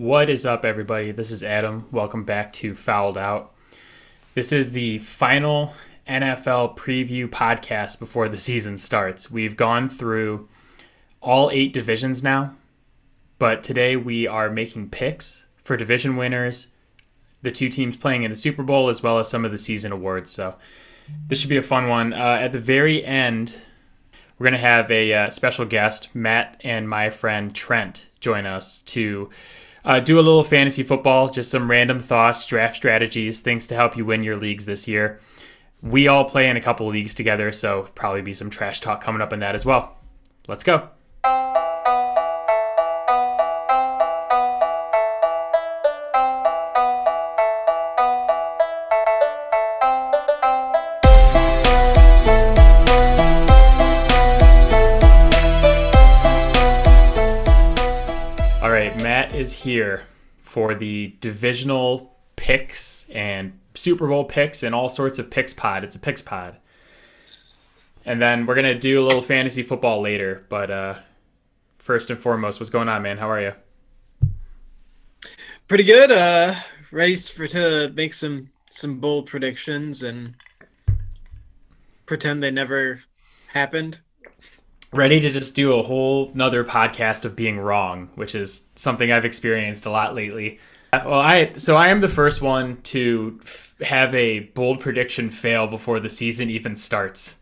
What is up, everybody? This is Adam. Welcome back to Fouled Out. This is the final NFL preview podcast before the season starts. We've gone through all eight divisions now, but today we are making picks for division winners, the two teams playing in the Super Bowl, as well as some of the season awards. So this should be a fun one. Uh, at the very end, we're going to have a uh, special guest, Matt and my friend Trent, join us to uh, do a little fantasy football, just some random thoughts, draft strategies, things to help you win your leagues this year. We all play in a couple leagues together, so probably be some trash talk coming up in that as well. Let's go. Is here for the divisional picks and Super Bowl picks and all sorts of picks pod. It's a picks pod. And then we're going to do a little fantasy football later. But uh, first and foremost, what's going on, man? How are you? Pretty good. Uh, ready for to make some some bold predictions and pretend they never happened. Ready to just do a whole another podcast of being wrong, which is something I've experienced a lot lately. Uh, Well, I so I am the first one to f- have a bold prediction fail before the season even starts.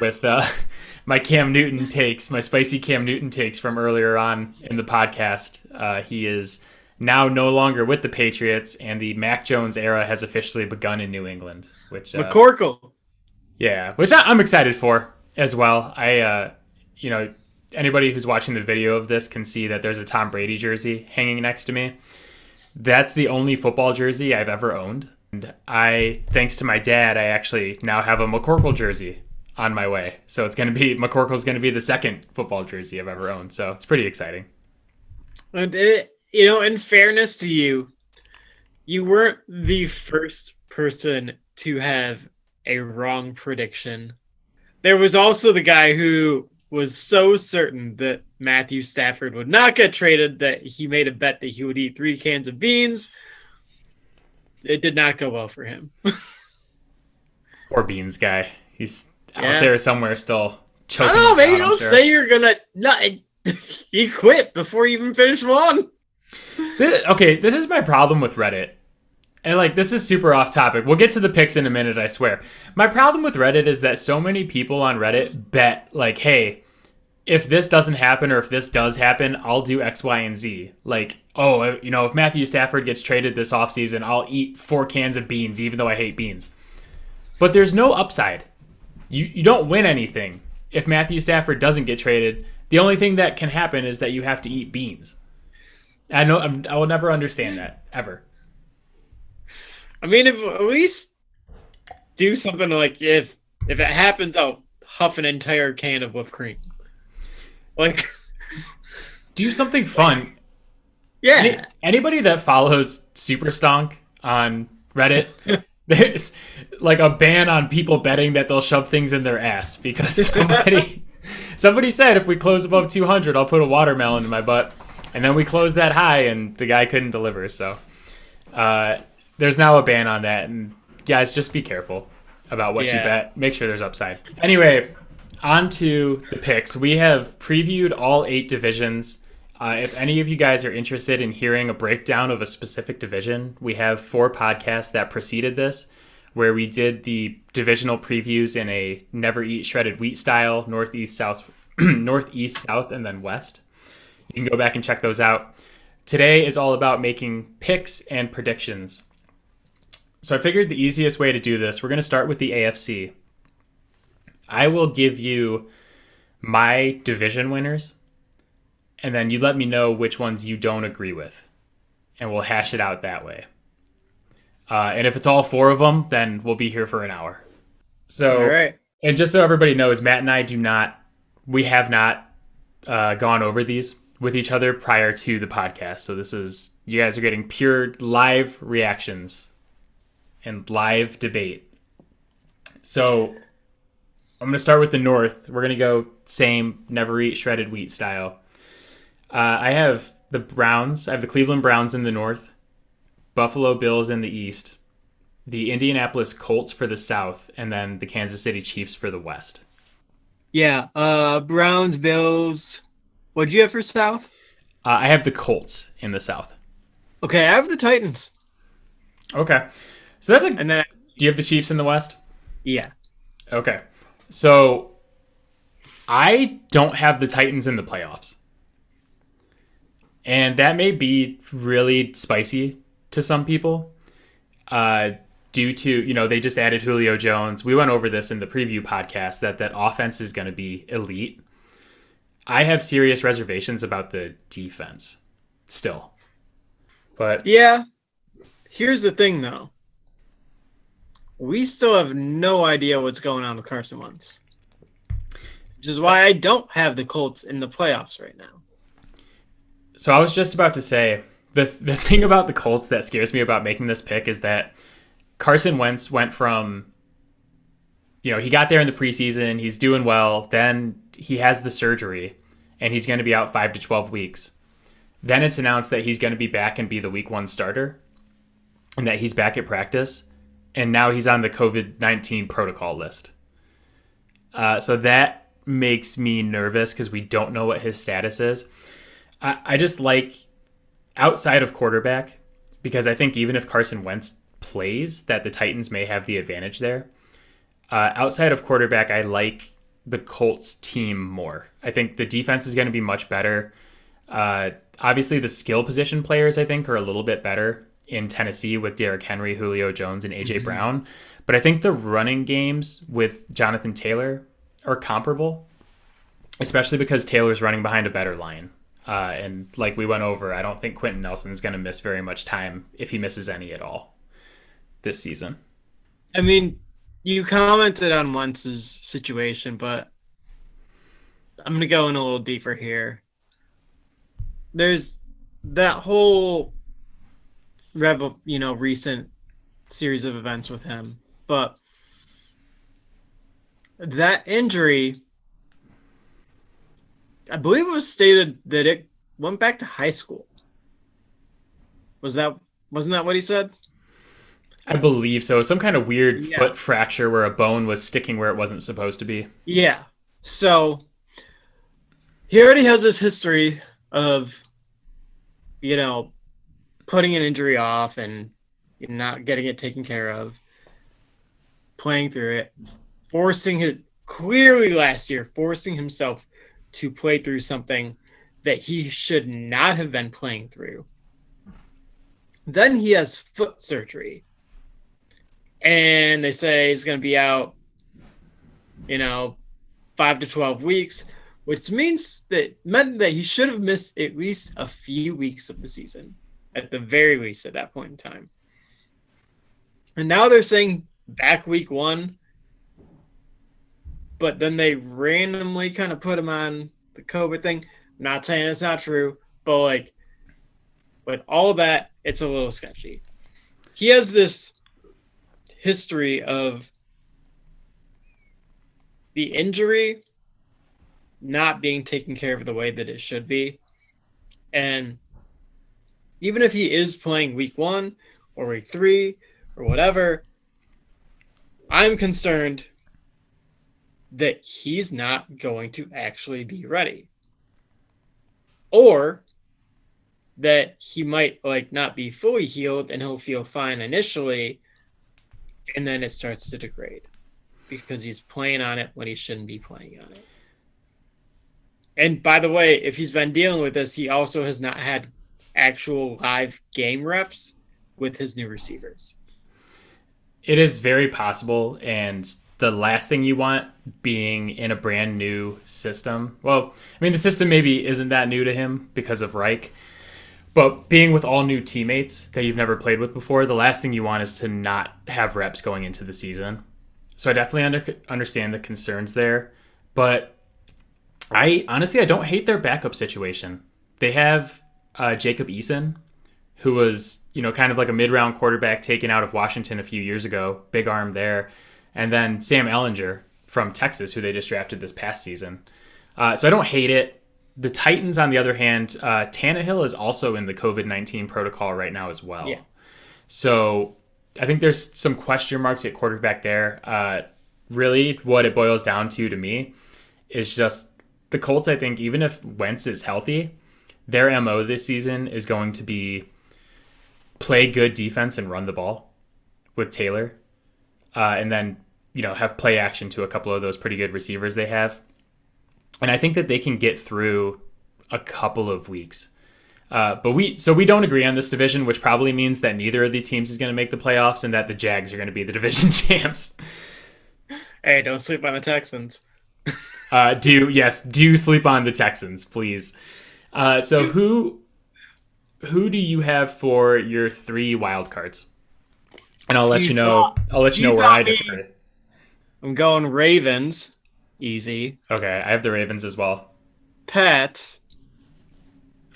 With uh, my Cam Newton takes, my spicy Cam Newton takes from earlier on in the podcast. Uh, he is now no longer with the Patriots, and the Mac Jones era has officially begun in New England. Which uh, McCorkle. yeah, which I, I'm excited for as well. I, uh, you know, anybody who's watching the video of this can see that there's a Tom Brady jersey hanging next to me. That's the only football jersey I've ever owned. And I, thanks to my dad, I actually now have a McCorkle jersey on my way. So it's going to be, McCorkle's going to be the second football jersey I've ever owned. So it's pretty exciting. And it, you know, in fairness to you, you weren't the first person to have a wrong prediction. There was also the guy who was so certain that Matthew Stafford would not get traded that he made a bet that he would eat three cans of beans. It did not go well for him. Or Beans guy. He's Yeah. out there somewhere still I don't know. Maybe don't sure. say you're gonna. No, he quit before you even finished one. Thi- okay, this is my problem with Reddit. And like this is super off topic. We'll get to the picks in a minute, I swear. My problem with Reddit is that so many people on Reddit bet like, "Hey, if this doesn't happen or if this does happen, I'll do X, Y, and Z." Like, "Oh, uh, you know, if Matthew Stafford gets traded this offseason, I'll eat four cans of beans even though I hate beans." But there's no upside. You you don't win anything if Matthew Stafford doesn't get traded. The only thing that can happen is that you have to eat beans. I know I'm, I will never understand that ever. I mean, if at least do something like if if it happens, I'll huff an entire can of whipped cream. Like, Do something fun. yeah, Any, anybody that follows Super Stonk on Reddit, there's like a ban on people betting that they'll shove things in their ass because somebody somebody said if we close above 200, I'll put a watermelon in my butt, and then we closed that high and the guy couldn't deliver. So uh, there's now a ban on that, and guys, just be careful about what you bet. Make sure there's upside. Anyway, on to the picks. We have previewed all eight divisions. Uh, if any of you guys are interested in hearing a breakdown of a specific division, we have four podcasts that preceded this, where we did the divisional previews in a never eat shredded wheat style, northeast, south, northeast, south, and then west. You can go back and check those out. Today is all about making picks and predictions. So I figured the easiest way to do this, we're going to start with the AFC. I will give you my division winners, and then you let me know which ones you don't agree with, and we'll hash it out that way. Uh, and if it's all four of them, then we'll be here for an hour. So, all right. and just so everybody knows, Matt and I do not, we have not uh, gone over these with each other prior to the podcast. So this is, you guys are getting pure live reactions and live debate. So I'm going to start with the North. We're going to go same, never eat shredded wheat style. Uh, I have the Browns. I have the Cleveland Browns in the north, Buffalo Bills in the east, the Indianapolis Colts for the south, and then the Kansas City Chiefs for the west. Yeah, uh, Browns, Bills. What'd you have for South? Uh, I have the Colts in the south. Okay, I have the Titans. Okay, so that's a. And then, Do you have the Chiefs in the west? yeah. Okay, so I don't have the Titans in the playoffs, and that may be really spicy to some people. Uh, due to you know they just added Julio Jones. We went over this in the preview podcast that that offense is going to be elite. I have serious reservations about the defense still. But Yeah. Here's the thing, though. We still have no idea what's going on with Carson Wentz. Which is why I don't have the Colts in the playoffs right now. so I was just about to say the the thing about the Colts that scares me about making this pick is that Carson Wentz went from you know, he got there in the preseason, he's doing well, then he has the surgery and he's going to be out 5 to 12 weeks. Then it's announced that he's going to be back and be the week 1 starter and that he's back at practice and now he's on the COVID-19 protocol list. Uh, so that makes me nervous because we don't know what his status is. I, I just like outside of quarterback because I think even if Carson Wentz plays, that the Titans may have the advantage there. Uh, outside of quarterback, I like the Colts team more. I think the defense is going to be much better. Uh, obviously, the skill position players I think are a little bit better in Tennessee with Derrick Henry, Julio Jones, and AJ Brown. But I think the running games with Jonathan Taylor are comparable, especially because Taylor's running behind a better line. Uh, and like we went over, I don't think Quenton Nelson's going to miss very much time if he misses any at all this season. I mean, you commented on Wentz's situation, but I'm going to go in a little deeper here. There's that whole revel, you know, recent series of events with him, but that injury, I believe it was stated that it went back to high school. Was that wasn't that what he said? I believe so. Some kind of weird Yeah. foot fracture where a bone was sticking where it wasn't supposed to be. Yeah. So he already has this history of, you know, putting an injury off and not getting it taken care of, playing through it, forcing it clearly last year, forcing himself to play through something that he should not have been playing through. Then he has foot surgery. And they say he's going to be out, you know, five to 12 weeks, which means that meant that he should have missed at least a few weeks of the season, at the very least at that point in time. And now they're saying back week one, but then they randomly kind of put him on the COVID thing. Not saying it's not true, but like with all that, it's a little sketchy. He has this history of the injury not being taken care of the way that it should be. And even if he is playing week one or week three or whatever, I'm concerned that he's not going to actually be ready. Or that he might like not be fully healed and he'll feel fine initially and then it starts to degrade because he's playing on it when he shouldn't be playing on it. And by the way, if he's been dealing with this, he also has not had actual live game reps with his new receivers. It is very possible, and the last thing you want being in a brand new system. Well, I mean, the system maybe isn't that new to him because of Reich, but being with all new teammates that you've never played with before, the last thing you want is to not have reps going into the season. So I definitely under, understand the concerns there, but I honestly I don't hate their backup situation. They have uh, Jacob Eason, who was you know kind of like a mid-round quarterback taken out of Washington a few years ago, big arm there, and then Sam Ehlinger from Texas, who they just drafted this past season. Uh, so I don't hate it. the Titans, on the other hand, uh, Tannehill is also in the COVID nineteen protocol right now as well. Yeah. So I think there's some question marks at quarterback there. Uh, really, what it boils down to to me is just the Colts. I think even if Wentz is healthy, their mo this season is going to be play good defense and run the ball with Taylor, uh, and then you know have play action to a couple of those pretty good receivers they have. And I think that they can get through a couple of weeks. Uh, but we so we don't agree on this division, which probably means that neither of the teams is going to make the playoffs, and that the Jags are going to be the division champs. Hey, don't sleep on the Texans. Uh, do yes, do sleep on the Texans, please. Uh, so who who do you have for your three wild cards? And I'll let you, You know. got- I'll let you, you know where I me. disagree. I'm going Ravens, easy. Okay, I have the Ravens as well. Pats,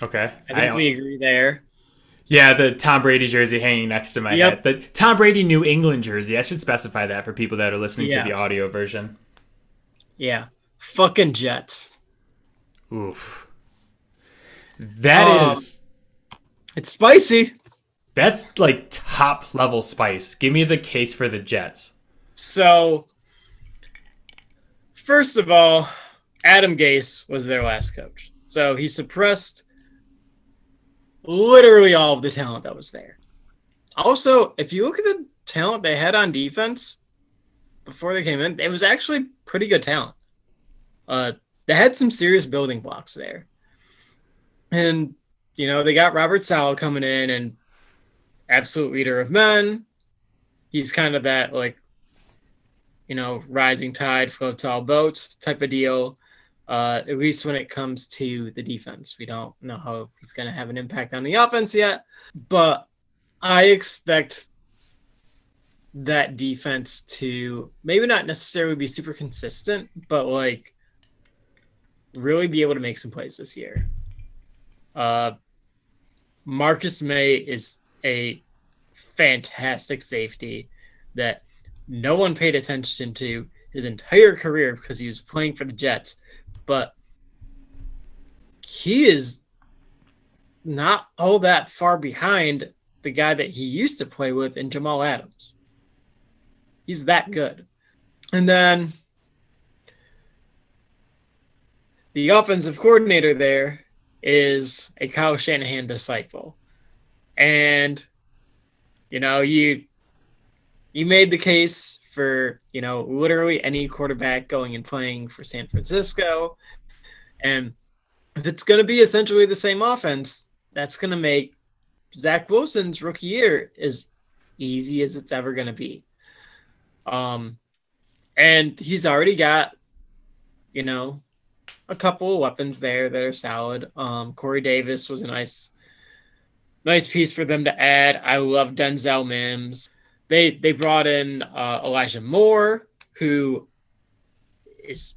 Okay, I think we agree there. yeah, the Tom Brady jersey hanging next to my Yep. head. The Tom Brady New England jersey. I should specify that for people that are listening Yeah. to the audio version. Yeah, fucking Jets. Oof. That is Um, It's spicy. that's like top level spice. Give me the case for the Jets. So, first of all, Adam Gase was their last coach. So he suppressed literally all of the talent that was there. Also, if you look at the talent they had on defense before they came in, it was actually pretty good talent. Uh, they had some serious building blocks there. And, you know, they got Robert Saleh coming in and absolute leader of men. He's kind of that, like, you know, rising tide floats all boats type of deal. Uh, at least when it comes to the defense, we don't know how he's going to have an impact on the offense yet, but I expect that defense to maybe not necessarily be super consistent, but like really be able to make some plays this year. Uh, Marcus Maye is a fantastic safety that no one paid attention to his entire career because he was playing for the Jets, but he is not all that far behind the guy that he used to play with in Jamal Adams. He's that good. And then the offensive coordinator there is a Kyle Shanahan disciple. And you know, you you made the case for, you know, literally any quarterback going and playing for San Francisco. And if it's going to be essentially the same offense, that's going to make Zach Wilson's rookie year as easy as it's ever going to be. Um, and he's already got, you know, a couple of weapons there that are solid. Um, Corey Davis was a nice, nice piece for them to add. I love Denzel Mims. They they brought in uh, Elijah Moore, who is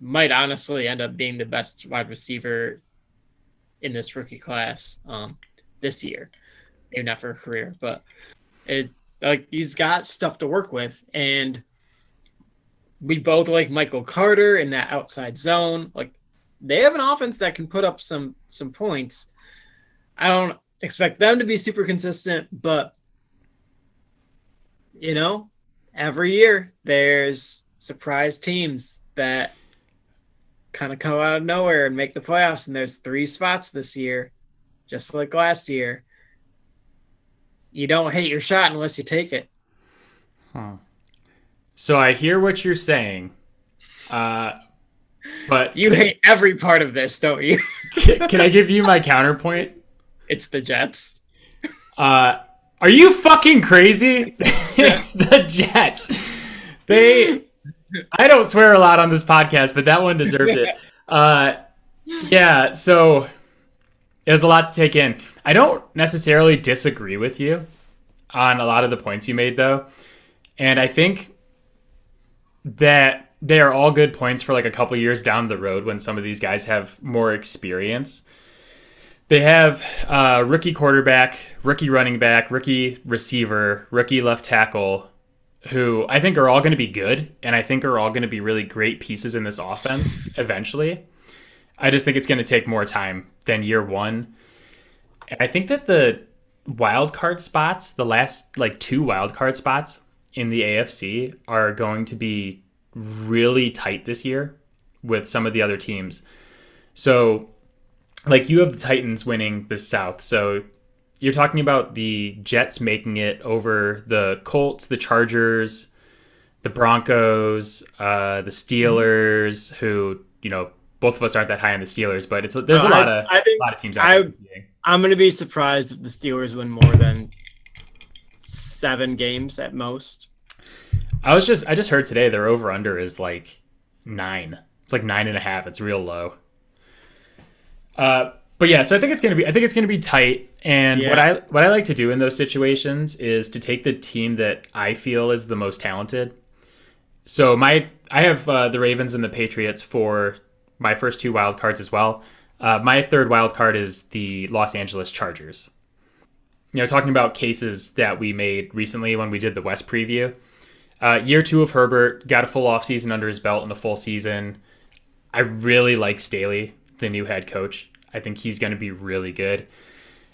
might honestly end up being the best wide receiver in this rookie class um, this year. Maybe not for a career, but it like he's got stuff to work with, and we both like Michael Carter in that outside zone. Like they have an offense that can put up some some points. I don't expect them to be super consistent, but you know, every year there's surprise teams that kind of come out of nowhere and make the playoffs, and there's three spots this year, just like last year. You don't hate your shot unless you take it. So I hear what you're saying, uh, but You hate every part of this, don't you? can, can I give you my counterpoint? It's the Jets. Uh, are you fucking crazy? it's the Jets. They. I don't swear a lot on this podcast, but that one deserved it. Uh, yeah, so there's a lot to take in. I don't necessarily disagree with you on a lot of the points you made, though. And I think that they are all good points for like a couple years down the road when some of these guys have more experience. They have uh, rookie quarterback, rookie running back, rookie receiver, rookie left tackle, who I think are all going to be good, and I think are all going to be really great pieces in this offense eventually. I just think it's going to take more time than year one. And I think that the wild card spots, the last like two wild card spots in the AFC, are going to be really tight this year with some of the other teams. So, like you have the Titans winning the South. So you're talking about the Jets making it over the Colts, the Chargers, the Broncos, uh, the Steelers, who you know both of us aren't that high on the Steelers, but it's there's a I- lot of I think a lot of teams out I- there. I'm gonna be surprised if the Steelers win more than seven games at most. I was just I just heard today their over under is like nine. It's like nine and a half. It's real low. Uh, but yeah, so I think it's gonna be I think it's gonna be tight. And what I what I like to do in those situations is to take the team that I feel is the most talented. So my I have uh, the Ravens and the Patriots for my first two wild cards as well. Uh, my third wild card is the Los Angeles Chargers. You know, talking about cases that we made recently when we did the West preview. Uh, year two of Herbert got a full offseason under his belt and a full season. I really like Staley, the new head coach. I think he's going to be really good,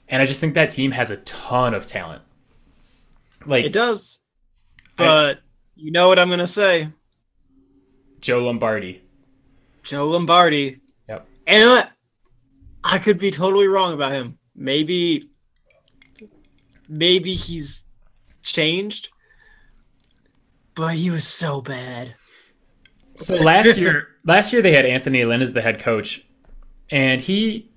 and I just think that team has a ton of talent. Like It does, but you know what I'm gonna say, Joe Lombardi. Joe Lombardi. Yep. And I, I could be totally wrong about him. Maybe, maybe he's changed, but he was so bad. So last year, last year they had Anthony Lynn as the head coach, and he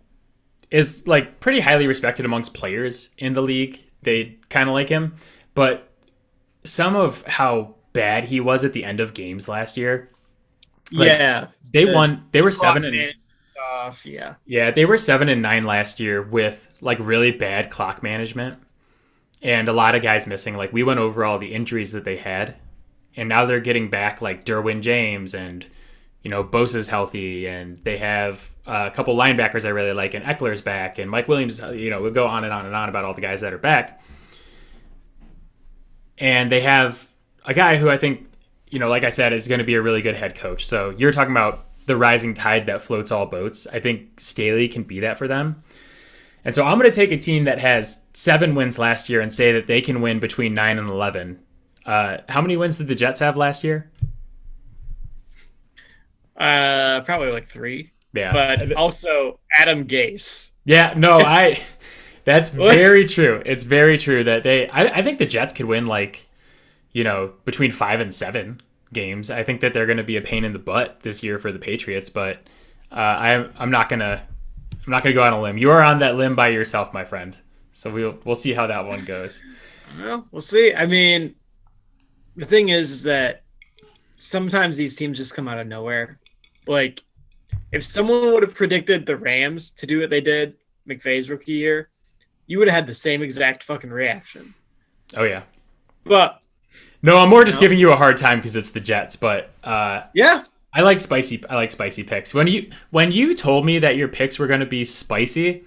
is like pretty highly respected amongst players in the league. They kind of like him, but some of how bad he was at the end of games last year, Like, yeah, they The won. They were seven and man stuff. Yeah, yeah, they were seven and nine last year with like really bad clock management and a lot of guys missing. Like we went over all the injuries that they had, and now they're getting back like Derwin James and you know Bosa's healthy, and they have uh, a couple linebackers I really like, and Ekeler's back, and Mike Williams. You know, we'll go on and on and on about all the guys that are back, and they have a guy who I think you know, like I said, is going to be a really good head coach. So you're talking about the rising tide that floats all boats. I think Staley can be that for them. And so I'm going to take a team that has seven wins last year and say that they can win between nine and 11. Uh, how many wins did the Jets have last year? uh, probably like three. Yeah. But also Adam Gase. yeah, no, I, that's very true. It's very true that they, I, I think the Jets could win like, you know, between five and seven games. I think that they're going to be a pain in the butt this year for the Patriots, but uh, I'm, I'm not going to, I'm not going to go on a limb. You are on that limb by yourself, my friend. So we'll, we'll see how that one goes. Well, we'll see. I mean, the thing is, that sometimes these teams just come out of nowhere. Like, if someone would have predicted the Rams to do what they did McVay's rookie year, you would have had the same exact fucking reaction. Oh yeah. But No, I'm more just No. giving you a hard time because it's the Jets, but uh, yeah, I like spicy. I like spicy picks. When you when you told me that your picks were going to be spicy,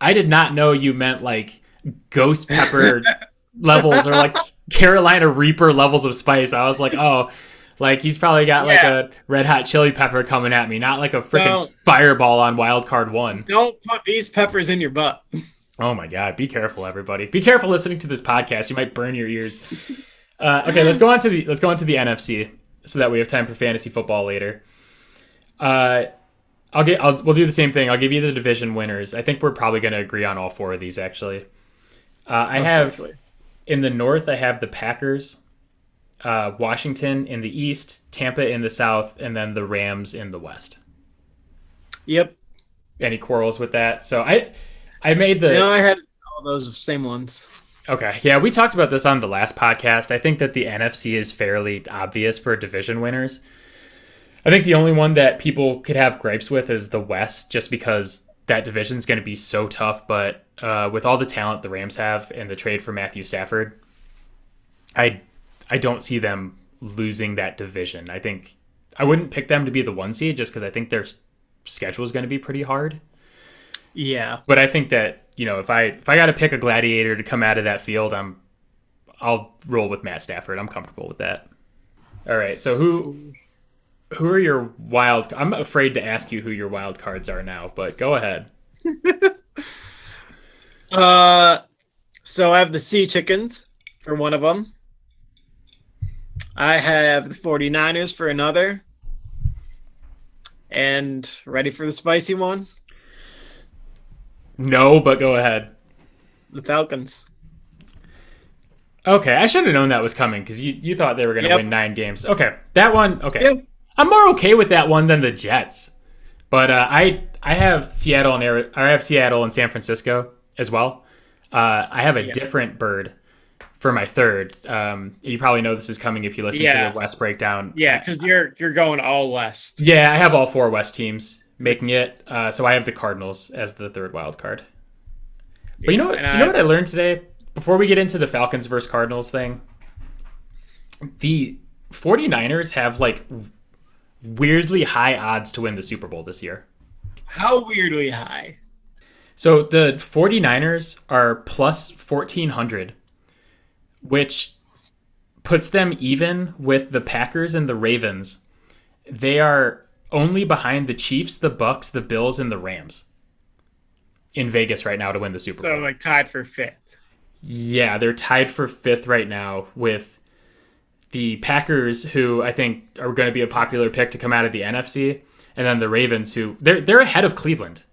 I did not know you meant like ghost pepper levels or like Carolina Reaper levels of spice. I was like, oh, like he's probably got like a red hot chili pepper coming at me, not like a freaking fireball on wild card one. don't put these peppers in your butt. Oh my god, be careful, everybody. Be careful listening to this podcast. You might burn your ears. Uh, okay, let's go on to the let's go on to the NFC so that we have time for fantasy football later. Uh, I'll get I'll we'll do the same thing. I'll give you the division winners. I think we're probably going to agree on all four of these actually. Uh, I Most have likely. in the north. I have the Packers, uh, Washington in the east, Tampa in the south, and then the Rams in the west. Yep. Any quarrels with that? So I I made the know, I had all those same ones. Okay. Yeah, we talked about this on the last podcast. I think that the NFC is fairly obvious for division winners. I think the only one that people could have gripes with is the West, just because that division is going to be so tough. But uh, with all the talent the Rams have and the trade for Matthew Stafford, I I don't see them losing that division. I think I wouldn't pick them to be the one seed just because I think their schedule is going to be pretty hard. Yeah. But I think that you know if I if I got to pick a gladiator to come out of that field, I'm I'll roll with Matt Stafford. I'm comfortable with that. All right. So who who are your wild? I'm afraid to ask you who your wild cards are now, but go ahead. uh, so I have the Sea Chickens for one of them. I have the 49ers for another. And ready for the spicy one? No, but go ahead. The Falcons. Okay, I should have known that was coming because you, you thought they were going to Yep. win nine games. Okay, that one. Okay, Yep. I'm more okay with that one than the Jets. But uh, I I have Seattle and Ari- I have Seattle and San Francisco as well. Uh, I have a Yeah. different bird for my third. Um, you probably know this is coming if you listen Yeah. to the West breakdown. Yeah, because you're you're going all west. Yeah, I have all four West teams making it. Uh, so I have the Cardinals as the third wild card. But you know what? You know what I learned today? Before we get into the Falcons versus Cardinals thing, the 49ers have like weirdly high odds to win the Super Bowl this year. How weirdly high. So the 49ers are plus 1400, which puts them even with the Packers and the Ravens. They are only behind the Chiefs, the Bucks, the Bills and the Rams in Vegas right now to win the Super So Bowl. So like tied for fifth. Yeah, they're tied for 5th right now with the Packers who I think are going to be a popular pick to come out of the NFC and then the Ravens who they're they're ahead of Cleveland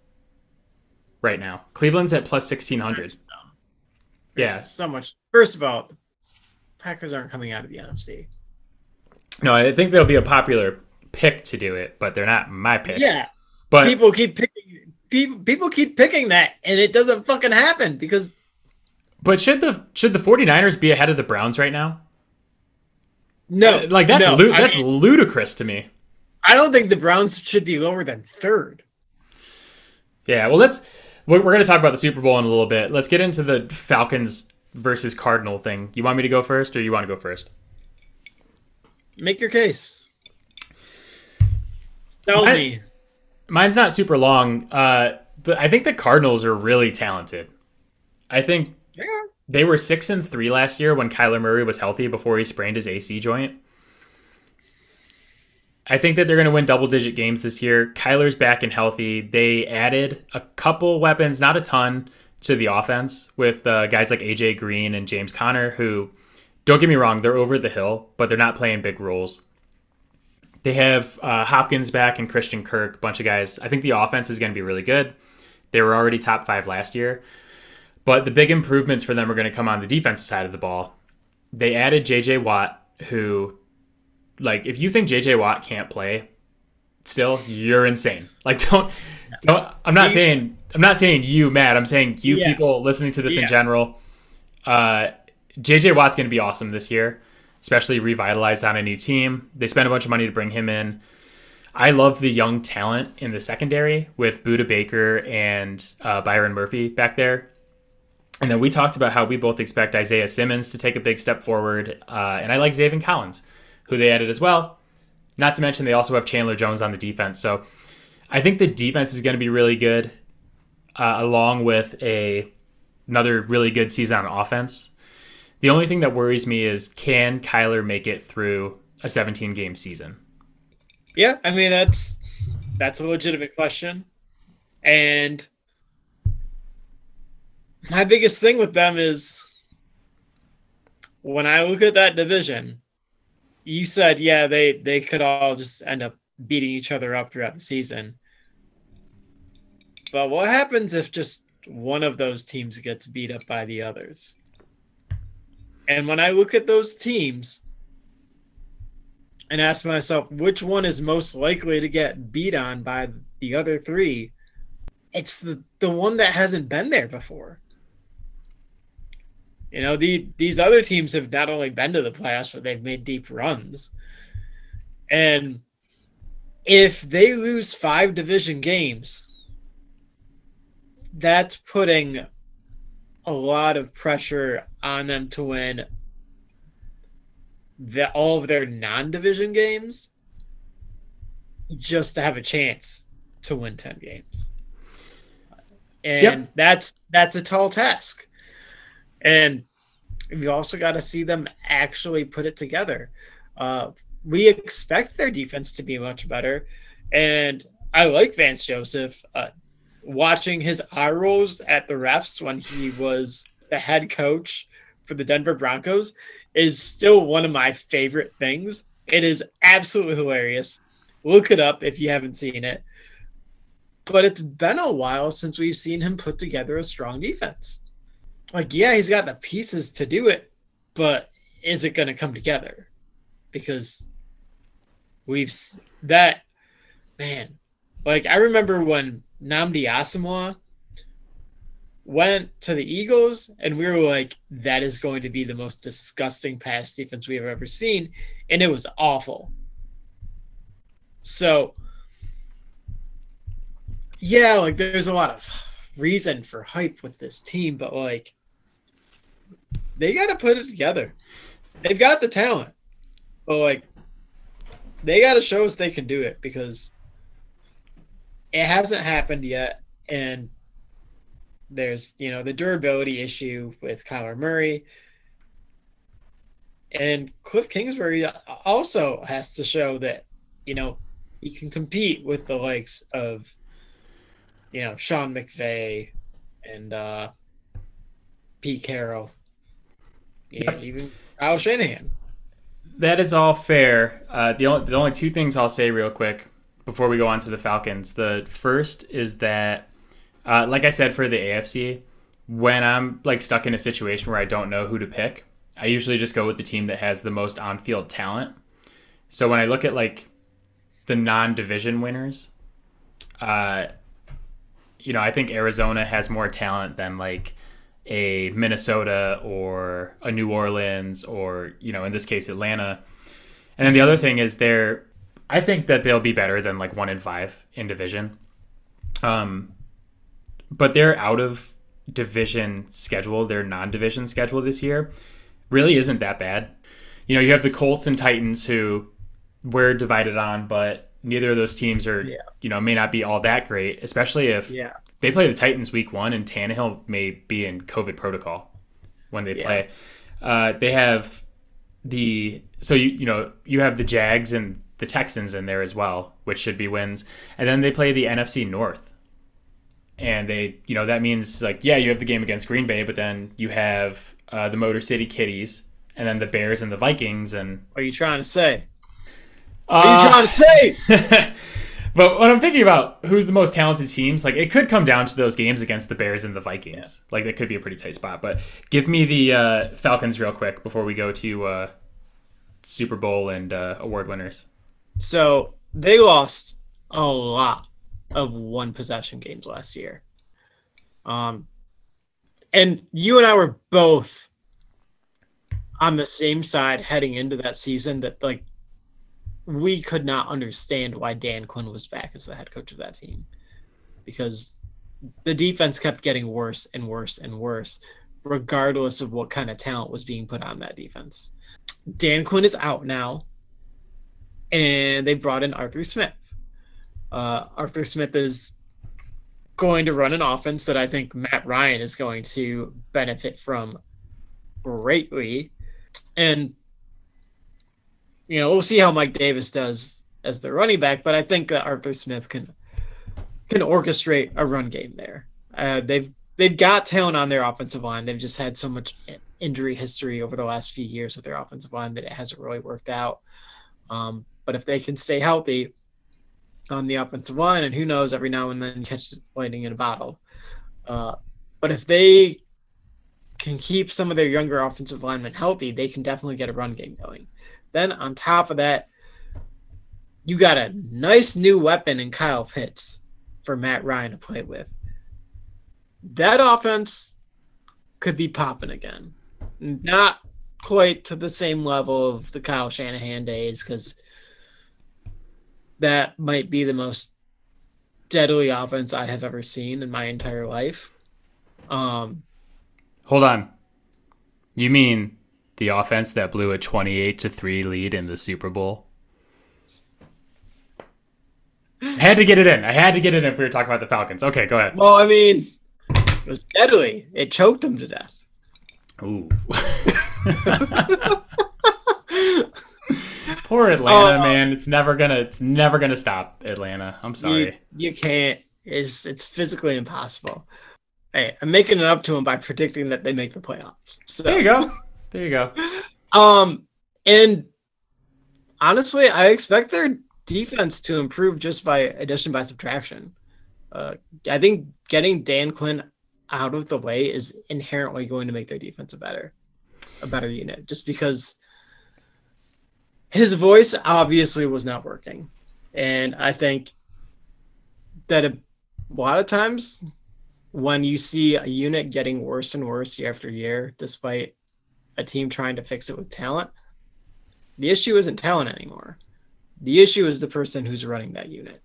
right now. Cleveland's at plus 1600. That's dumb. There's Yeah. So much. First of all, Packers aren't coming out of the NFC. No, I think they'll be a popular pick to do it, but they're not my pick. Yeah. but people keep picking people, people keep picking that and it doesn't fucking happen because but should the should the 49ers be ahead of the Browns right now? no uh, Like that's no, lu- I that's mean, ludicrous to me. I don't think the Browns should be lower than third. Yeah, well let's we're going to talk about the Super Bowl in a little bit. Let's get into the Falcons versus Cardinal thing. You want me to go first or you want to go first? Make your case. Tell I- me. Mine's not super long. Uh the, I think the Cardinals are really talented. I think Yeah. They were six and three last year when Kyler Murray was healthy before he sprained his AC joint. I think that they're going to win double digit games this year. Kyler's back and healthy. They added a couple weapons, not a ton, to the offense with uh, guys like AJ Green and James Conner, who, don't get me wrong, they're over the hill, but they're not playing big roles. They have uh, Hopkins back and Christian Kirk, a bunch of guys. I think the offense is going to be really good. They were already top five last year. But the big improvements for them are going to come on the defensive side of the ball. They added JJ Watt, who, like, if you think JJ Watt can't play, still, you're insane. Like, don't, don't. I'm not saying, I'm not saying you, Matt. I'm saying you Yeah. people listening to this in general. Uh, JJ Watt's going to be awesome this year, especially revitalized on a new team. They spent a bunch of money to bring him in. I love the young talent in the secondary with Budda Baker and uh, Byron Murphy back there. And then we talked about how we both expect Isaiah Simmons to take a big step forward. Uh, and I like Zaven Collins, who they added as well. Not to mention, they also have Chandler Jones on the defense. So I think the defense is going to be really good, uh, along with a another really good season on offense. The only thing that worries me is can Kyler make it through a 17 game season? Yeah, I mean that's that's a legitimate question. And my biggest thing with them is when I look at that division, you said, yeah, they they could all just end up beating each other up throughout the season. But what happens if just one of those teams gets beat up by the others? And when I look at those teams, and ask myself which one is most likely to get beat on by the other three, it's the the one that hasn't been there before. You know, the these other teams have not only been to the playoffs, but they've made deep runs. And if they lose five division games, that's putting a lot of pressure on them to win the, all of their non-division games just to have a chance to win 10 games and Yep. that's that's a tall task and we also got to see them actually put it together uh we expect their defense to be much better. And I like Vance Joseph. Uh, watching his eye rolls at the refs when he was the head coach for the Denver Broncos is still one of my favorite things. It is absolutely hilarious. Look it up if you haven't seen it. But it's been a while since we've seen him put together a strong defense. Like, yeah, he's got the pieces to do it, but is it going to come together? Because we've that man. Like I remember when Nnamdi Asomugha went to the Eagles, and we were like, that is going to be the most disgusting pass defense we have ever seen. And it was awful. So, yeah, like there's a lot of reason for hype with this team, but like, they got to put it together. They've got the talent, but like, they got to show us they can do it because it hasn't happened yet. And there's, you know, the durability issue with Kyler Murray. And Cliff Kingsbury also has to show that, you know, he can compete with the likes of, you know, Sean McVay and uh, Pete Carroll, yep. even Kyle Shanahan. That is all fair. Uh, the only the only two things I'll say real quick before we go on to the Falcons. The first is that, uh, like I said for the AFC, when I'm like stuck in a situation where I don't know who to pick, I usually just go with the team that has the most on-field talent. So when I look at like the non-division winners, uh, you know, I think Arizona has more talent than like a Minnesota or a New Orleans or you know, in this case, Atlanta. And then the other thing is they're I think that they'll be better than like one in five in division. Um, but their out of division schedule, their non division schedule this year, really isn't that bad. You know, you have the Colts and Titans who we're divided on, but neither of those teams are, yeah. you know, may not be all that great, especially if yeah. they play the Titans week one and Tannehill may be in COVID protocol when they yeah. play. Uh, they have the so you you know you have the Jags and the Texans in there as well, which should be wins. And then they play the NFC North. And they, you know, that means like, yeah, you have the game against Green Bay, but then you have uh, the Motor City Kitties, and then the Bears and the Vikings. And what are you trying to say? What are you trying to say? but when I'm thinking about who's the most talented teams, like it could come down to those games against the Bears and the Vikings. Yeah. Like that could be a pretty tight spot. But give me the uh, Falcons real quick before we go to uh, Super Bowl and uh, award winners. So they lost a lot of one possession games last year. Um, and you and I were both on the same side heading into that season that like we could not understand why Dan Quinn was back as the head coach of that team because the defense kept getting worse and worse and worse regardless of what kind of talent was being put on that defense. Dan Quinn is out now and they brought in Arthur Smith. Uh, Arthur Smith is going to run an offense that I think Matt Ryan is going to benefit from greatly. And, you know, we'll see how Mike Davis does as the running back, but I think that Arthur Smith can can orchestrate a run game there. Uh, they've they've got talent on their offensive line. They've just had so much injury history over the last few years with their offensive line that it hasn't really worked out. Um, but if they can stay healthy on the offensive line, and who knows, every now and then catch lightning in a bottle. Uh, but if they can keep some of their younger offensive linemen healthy, they can definitely get a run game going. Then on top of that, you got a nice new weapon in Kyle Pitts for Matt Ryan to play with. That offense could be popping again. Not quite to the same level of the Kyle Shanahan days because that might be the most deadly offense I have ever seen in my entire life. Um, Hold on. You mean the offense that blew a 28 to 3 lead in the Super Bowl? I had to get it in. I had to get it in if we were talking about the Falcons. Okay, go ahead. Well, I mean, it was deadly. It choked them to death. Ooh. Poor Atlanta, Oh. man. It's never gonna. It's never gonna stop Atlanta. I'm You, sorry. you can't. It's it's physically impossible. Hey, I'm making it up to them by predicting that they make the playoffs. So, There you go. There you go. Um, and honestly, I expect their defense to improve just by addition by subtraction. Uh, I think getting Dan Quinn out of the way is inherently going to make their defense a better, a better unit. Just because his voice obviously was not working, and I think that a lot of times when you see a unit getting worse and worse year after year, despite a team trying to fix it with talent, the issue isn't talent anymore. The issue is the person who's running that unit.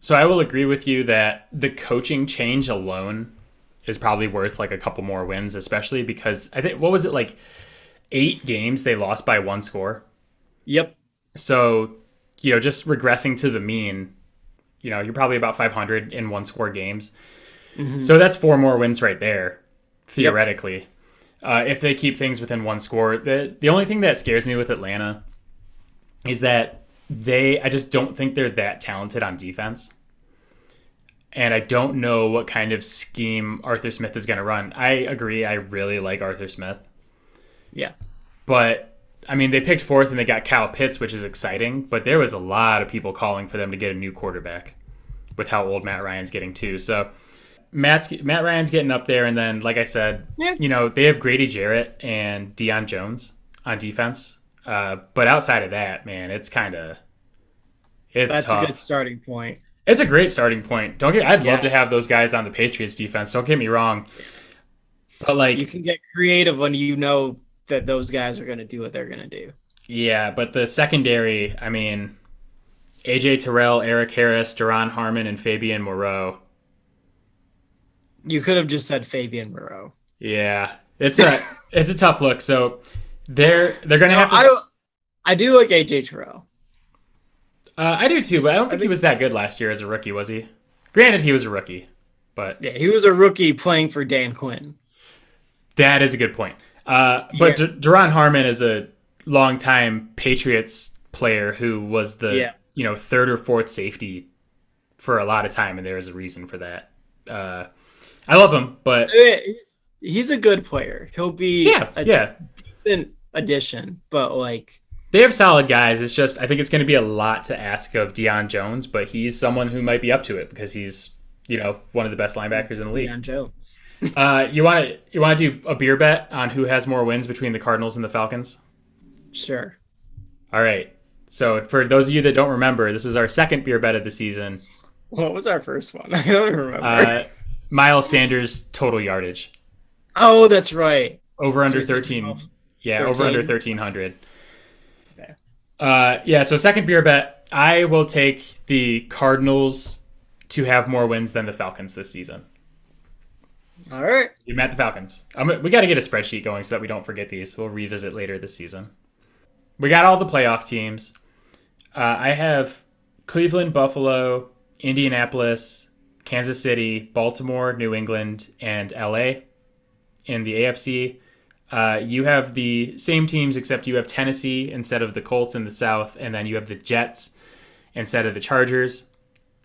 So I will agree with you that the coaching change alone is probably worth like a couple more wins, especially because I think what was it like eight games they lost by one score. Yep. So you know, just regressing to the mean, you know, you're probably about 500 in one score games. Mhm. So that's four more wins right there, theoretically. Uh, if they keep things within one score, the the only thing that scares me with Atlanta is that they, I just don't think they're that talented on defense, and I don't know what kind of scheme Arthur Smith is going to run. I agree, I really like Arthur Smith, Yeah. but I mean, they picked fourth and they got Kyle Pitts, which is exciting, but there was a lot of people calling for them to get a new quarterback with how old Matt Ryan's getting too. So Matt's Matt Ryan's getting up there, and then like I said, Yeah. you know they have Grady Jarrett and Deion Jones on defense, uh, but outside of that, man, it's kind of it's That's tough. a good starting point. It's a great starting point. Don't get. I'd Yeah. love to have those guys on the Patriots defense. Don't get me wrong, but like You can get creative when you know that those guys are going to do what they're going to do. Yeah, but the secondary, I mean, AJ Terrell, Erik Harris, Duron Harmon, and Fabian Moreau. You could have just said Fabian Moreau. Yeah, it's a it's a tough look. So they're they're gonna have to. I do like AJ Terrell. Uh, I do too, but I don't think, he think- was that good last year as a rookie, was he? Granted, he was a rookie, but Yeah, he was a rookie playing for Dan Quinn. that is a good point. Uh, but Yeah. D- Duron Harmon is a longtime Patriots player who was the Yeah. you know third or fourth safety for a lot of time, and there is a reason for that. Uh, I love him, but Eh, He's a good player. He'll be yeah, a yeah, decent addition, but like they have solid guys. It's just I think it's going to be a lot to ask of Deion Jones, but he's someone who might be up to it because he's you know one of the best linebackers in the league. Deion Jones. Uh, you want to you want to do a beer bet on who has more wins between the Cardinals and the Falcons? Sure. All right. So for those of you that don't remember, this is our second beer bet of the season. What was our first one? I don't remember. Uh, Miles Sanders total yardage oh, that's right. over under So 13. Yeah, 13? over under 1300. Okay. Uh, yeah, so second beer bet, I will take the Cardinals to have more wins than the Falcons this season. All right. You met the Falcons. I'm, we got to get a spreadsheet going so that we don't forget these. We'll revisit later this season. We got all the playoff teams. Uh, I have Cleveland, Buffalo, Indianapolis, Kansas City, Baltimore, New England, and LA in the AFC. Uh, you have the same teams except you have Tennessee instead of the Colts in the South, and then you have the Jets instead of the Chargers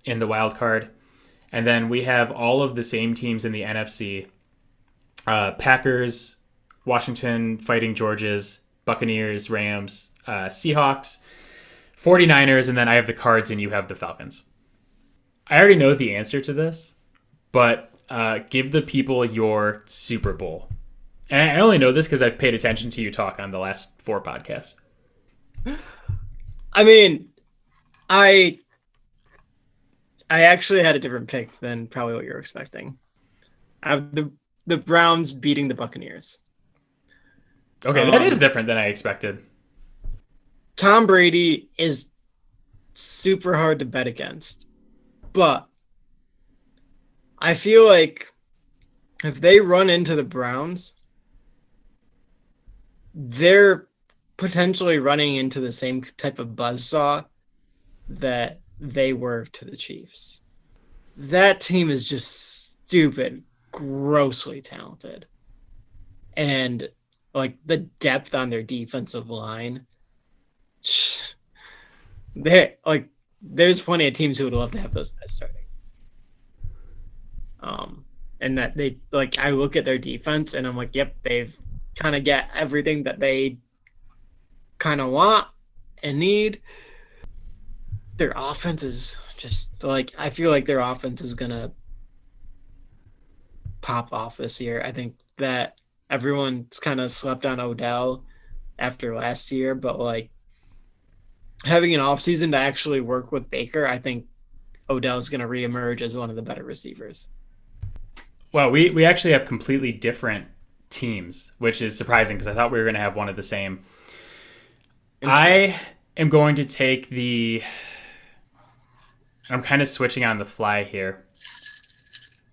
in the wild card. And then we have all of the same teams in the NFC uh, Packers, Washington, Fighting Georges, Buccaneers, Rams, uh, Seahawks, 49ers, and then I have the Cards and you have the Falcons. I already know the answer to this, but uh, give the people your Super Bowl. And I only know this because I've paid attention to you talk on the last four podcasts. I mean, I I actually had a different pick than probably what you're expecting. I have the the Browns beating the Buccaneers. Okay, that Um, is different than I expected. Tom Brady is super hard to bet against. But I feel like if they run into the Browns, they're potentially running into the same type of buzzsaw that they were to the Chiefs. That team is just stupid, grossly talented. And like the depth on their defensive line they like there's plenty of teams who would love to have those guys starting. Um, and that they like I look at their defense and I'm like, yep, they've kind of get everything that they kind of want and need. Their offense is just like I feel like their offense is gonna pop off this year. I think that everyone's kind of slept on Odell after last year, but like having an offseason to actually work with Baker, I think Odell's going to reemerge as one of the better receivers. Well, we, we actually have completely different teams, which is surprising because I thought we were going to have one of the same. I am going to take the. I'm kind of switching on the fly here.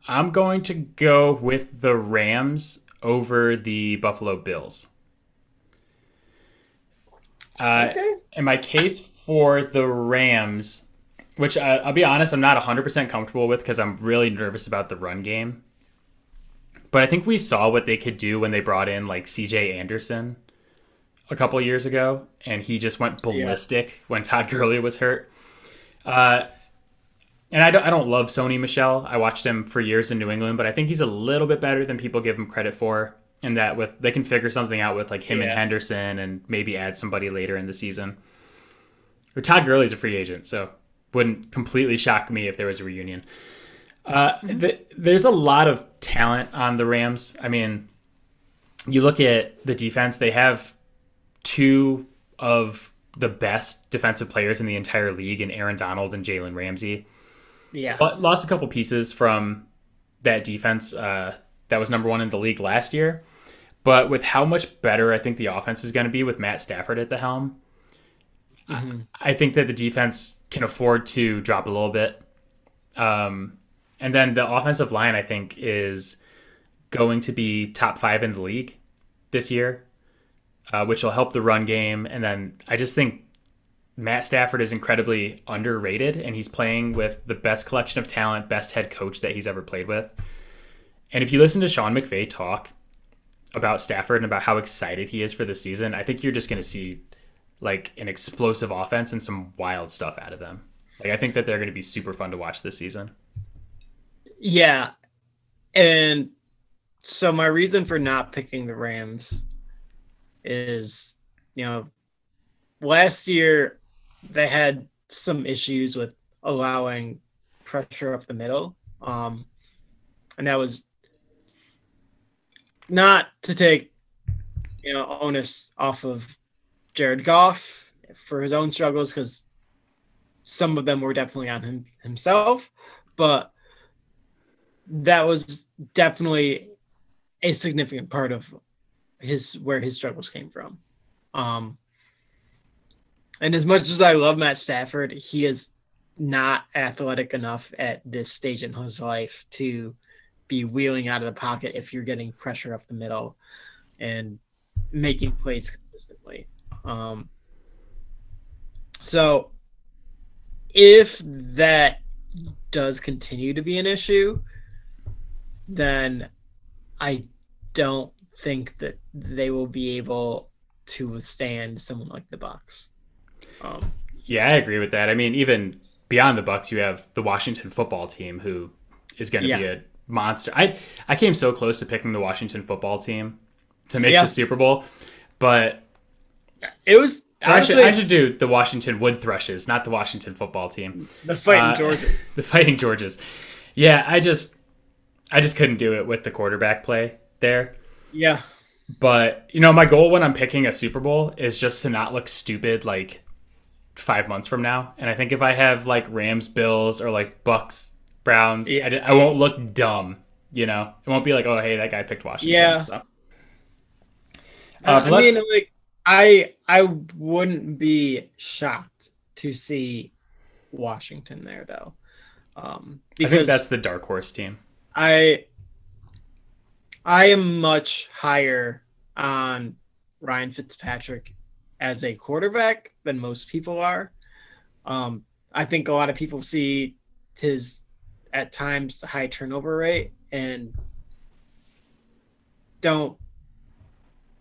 I'm going to go with the Rams over the Buffalo Bills. Uh, okay. In my case for the Rams, which I, I'll be honest, I'm not 100% comfortable with because I'm really nervous about the run game. But I think we saw what they could do when they brought in like CJ Anderson a couple years ago, and he just went ballistic yeah. when Todd Gurley was hurt. Uh, and I don't, I don't love Sony Michel. I watched him for years in New England, but I think he's a little bit better than people give him credit for. And that with they can figure something out with like him yeah. and Henderson, and maybe add somebody later in the season. Or Todd Gurley's a free agent, so wouldn't completely shock me if there was a reunion. Uh, mm-hmm. there's a lot of talent on the Rams. I mean, you look at the defense; they have two of the best defensive players in the entire league, in Aaron Donald and Jalen Ramsey. Yeah, but lost a couple pieces from that defense uh, that was number one in the league last year. But with how much better I think the offense is going to be with Matt Stafford at the helm, mm-hmm. I, I, think that the defense can afford to drop a little bit. Um, and then the offensive line, I think, is going to be top five in the league this year, uh, which will help the run game. And then I just think Matt Stafford is incredibly underrated, and he's playing with the best collection of talent, best head coach that he's ever played with. And if you listen to Sean McVay talk about Stafford and about how excited he is for the season, I think you're just going to see like an explosive offense and some wild stuff out of them. Like I think that they're going to be super fun to watch this season. Yeah. And so my reason for not picking the Rams is, you know, last year they had some issues with allowing pressure up the middle. Um, and that was not to take, you know, onus off of Jared Goff for his own struggles, because some of them were definitely on him himself, but that was definitely a significant part of his where his struggles came from. Um, and as much as I love Matt Stafford, he is not athletic enough at this stage in his life to be wheeling out of the pocket if you're getting pressure up the middle and making plays consistently. Um, so if that does continue to be an issue, then I don't think that they will be able to withstand someone like the Bucks. Um, yeah, I agree with that. I mean, even beyond the Bucks, you have the Washington football team who is going to yeah. be a monster. I I came so close to picking the Washington football team to make yeah. the Super Bowl, but it was. Honestly, I, should, I should do the Washington Wood Thrushes, not the Washington football team. The Fighting uh, Georges. the Fighting Georges. Yeah, I just I just couldn't do it with the quarterback play there. Yeah. But, you know, my goal when I'm picking a Super Bowl is just to not look stupid like five months from now. And I think if I have like Rams, Bills, or like Bucks, Browns, yeah. I, I won't look dumb. You know, it won't be like, oh, hey, that guy picked Washington. Yeah. So. Uh, I mean, like, I I wouldn't be shocked to see Washington there, though. Um, because I think that's the dark horse team. I I am much higher on Ryan Fitzpatrick as a quarterback than most people are. Um, I think a lot of people see his at times high turnover rate and don't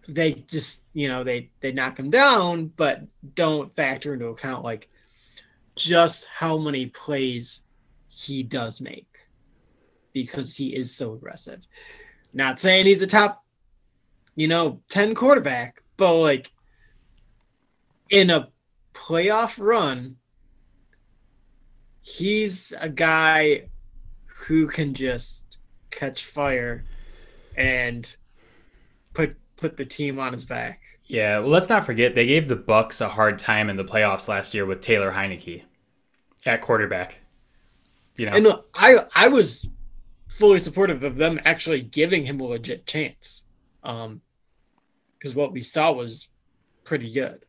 they just you know they they knock him down, but don't factor into account like just how many plays he does make because he is so aggressive. Not saying he's a top, you know, 10 quarterback, but like in a playoff run, he's a guy who can just catch fire and put put the team on his back. Yeah, well, let's not forget they gave the Bucks a hard time in the playoffs last year with Taylor Heinicke at quarterback. You know, and I I was fully supportive of them actually giving him a legit chance, um, because what we saw was pretty good.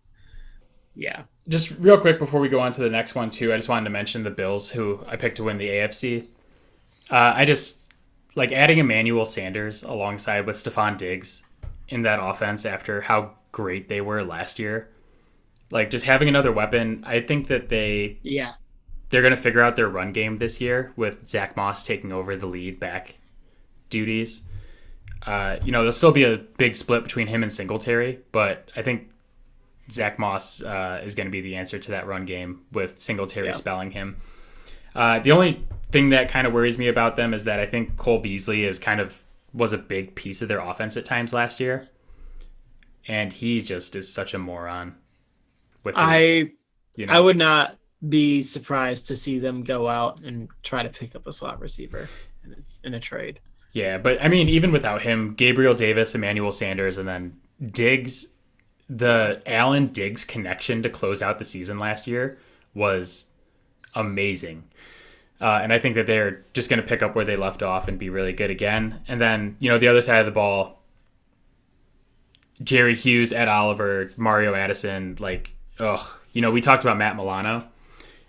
Yeah. Just real quick before we go on to the next one too, I just wanted to mention the Bills, who I picked to win the AFC. Uh, I just like adding Emmanuel Sanders alongside with Stefon Diggs in that offense after how great they were last year. Like just having another weapon, I think that they yeah they're gonna figure out their run game this year with Zach Moss taking over the lead back duties. Uh, you know, there'll still be a big split between him and Singletary, but I think Zach Moss uh, is going to be the answer to that run game with Singletary yeah. spelling him. Uh, the only thing that kind of worries me about them is that I think Cole Beasley is kind of was a big piece of their offense at times last year, and he just is such a moron. With his, I, you know, I would not be surprised to see them go out and try to pick up a slot receiver in a, in a trade. Yeah, but I mean, even without him, Gabriel Davis, Emmanuel Sanders, and then Diggs, the Allen Diggs connection to close out the season last year was amazing. Uh, and I think that they're just going to pick up where they left off and be really good again. And then, you know, the other side of the ball, Jerry Hughes, Ed Oliver, Mario Addison, like, ugh. You know, we talked about Matt Milano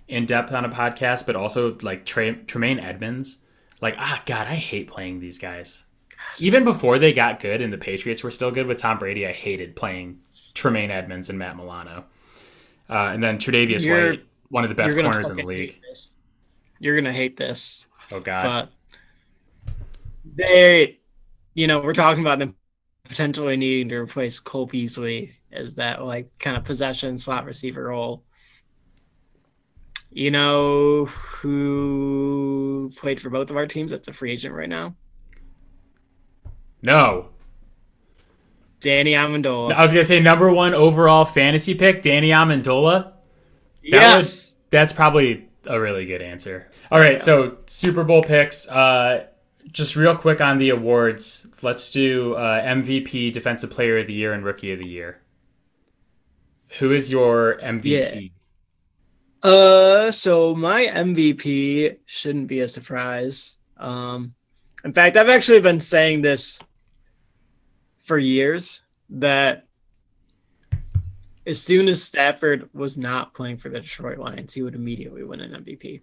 in depth on a podcast, but also like Tremaine Edmunds. Like, ah, God, I hate playing these guys. Even before they got good and the Patriots were still good with Tom Brady, I hated playing Tremaine Edmunds and Matt Milano. Uh, and then Tre'Davious White, one of the best corners in the league. You're gonna hate this. Oh God. But they, you know, we're talking about them potentially needing to replace Cole Beasley as that like kind of possession slot receiver role. You know who played for both of our teams? That's a free agent right now. No. Danny Amendola. I was gonna say number one overall fantasy pick, Danny Amendola. That yes. Was, that's probably a really good answer. All right, yeah. so Super Bowl picks. Uh, just real quick on the awards. Let's do uh, MVP, Defensive Player of the Year, and Rookie of the Year. Who is your MVP? Yeah. Uh, so my MVP shouldn't be a surprise. Um, in fact, I've actually been saying this for years that as soon as Stafford was not playing for the Detroit Lions, he would immediately win an MVP.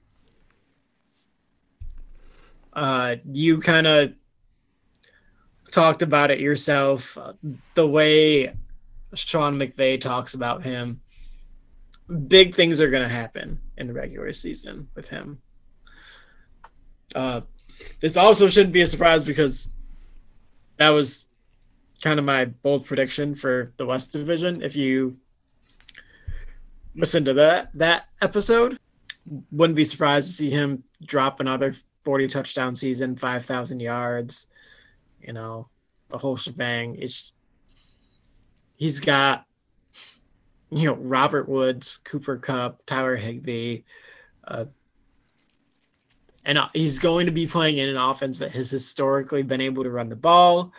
Uh, you kind of talked about it yourself. The way Sean McVay talks about him, big things are going to happen in the regular season with him. Uh, this also shouldn't be a surprise because that was kind of my bold prediction for the West Division. If you listen to that that episode. Wouldn't be surprised to see him drop another 40 touchdown season, 5,000 yards, you know, the whole shebang. It's he's got you know Robert Woods, Cooper Kupp, Tyler Higbee, uh, and uh, he's going to be playing in an offense that has historically been able to run the ball,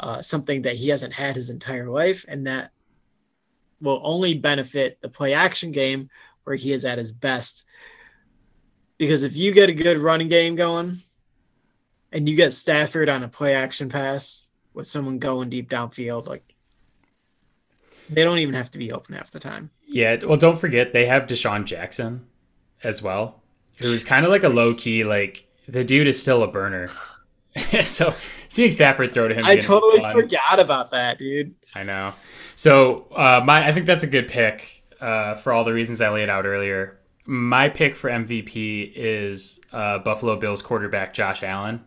uh, something that he hasn't had his entire life, and that will only benefit the play action game where he is at his best. Because if you get a good running game going and you get Stafford on a play action pass with someone going deep downfield, like they don't even have to be open half the time. Yeah, well, don't forget they have DeSean Jackson as well, who's kind of like a low key, like the dude is still a burner. so seeing Stafford throw to him, I totally forgot about that, dude. I know. So uh, my, I think that's a good pick uh, for all the reasons I laid out earlier. My pick for MVP is uh, Buffalo Bills quarterback Josh Allen.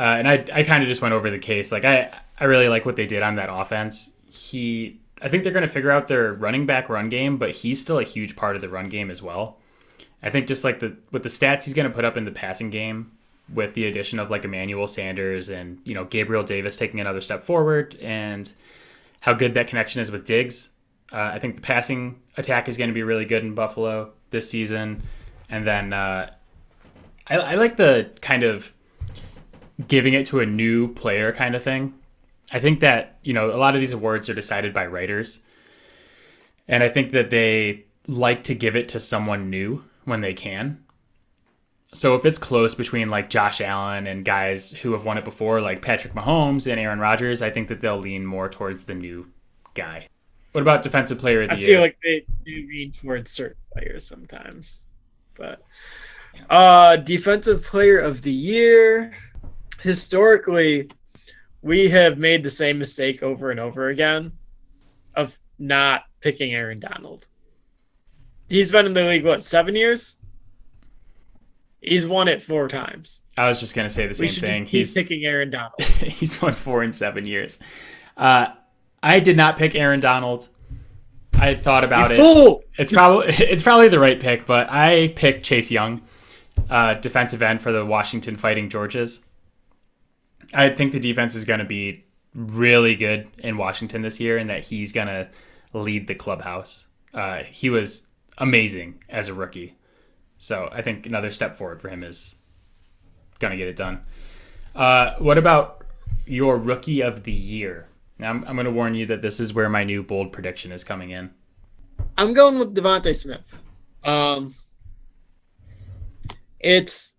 Uh, and I, I kind of just went over the case. Like I, I really like what they did on that offense. He, I think they're going to figure out their running back run game, but he's still a huge part of the run game as well. I think just like the with the stats he's going to put up in the passing game, with the addition of like Emmanuel Sanders and you know Gabriel Davis taking another step forward, and how good that connection is with Diggs. Uh, I think the passing attack is going to be really good in Buffalo this season, and then uh, I, I like the kind of giving it to a new player kind of thing. I think that, you know, a lot of these awards are decided by writers. And I think that they like to give it to someone new when they can. So if it's close between like Josh Allen and guys who have won it before, like Patrick Mahomes and Aaron Rodgers, I think that they'll lean more towards the new guy. What about defensive player of the I year? I feel like they do lean towards certain players sometimes. But uh defensive player of the year. Historically, we have made the same mistake over and over again of not picking Aaron Donald. He's been in the league what seven years? He's won it four times. I was just gonna say the same thing. He's picking Aaron Donald. he's won four in seven years. Uh, I did not pick Aaron Donald. I thought about you it. fool! It's probably it's probably the right pick, but I picked Chase Young, uh, defensive end for the Washington Fighting Georges. I think the defense is going to be really good in Washington this year, and that he's going to lead the clubhouse. Uh, he was amazing as a rookie, so I think another step forward for him is going to get it done. Uh, what about your rookie of the year? Now, I'm, I'm going to warn you that this is where my new bold prediction is coming in. I'm going with DeVonta Smith. Um, it's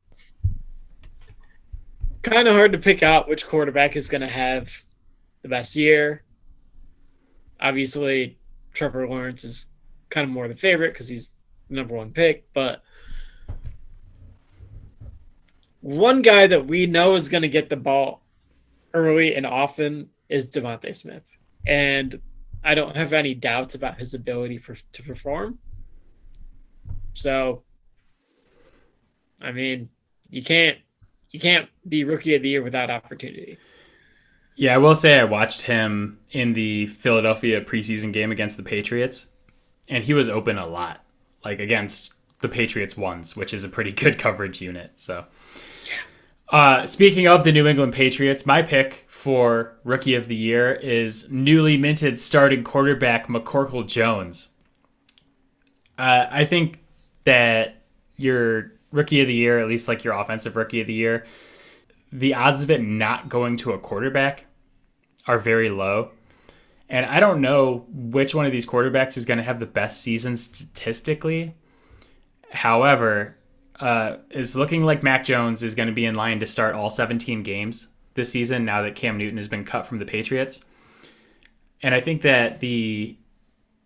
kind of hard to pick out which quarterback is going to have the best year. Obviously, Trevor Lawrence is kind of more the favorite because he's the number one pick, but one guy that we know is going to get the ball early and often is DeVonta Smith. And I don't have any doubts about his ability for, to perform. So, I mean, you can't you can't be rookie of the year without opportunity. Yeah, I will say I watched him in the Philadelphia preseason game against the Patriots, and he was open a lot, like against the Patriots ones, which is a pretty good coverage unit. So, uh, speaking of the New England Patriots, my pick for rookie of the year is newly minted starting quarterback McCorkle Jones. Uh, I think that your rookie of the year, at least like your offensive rookie of the year, the odds of it not going to a quarterback are very low. And I don't know which one of these quarterbacks is going to have the best season statistically. However, uh, it's looking like Mac Jones is going to be in line to start all 17 games this season now that Cam Newton has been cut from the Patriots. And I think that the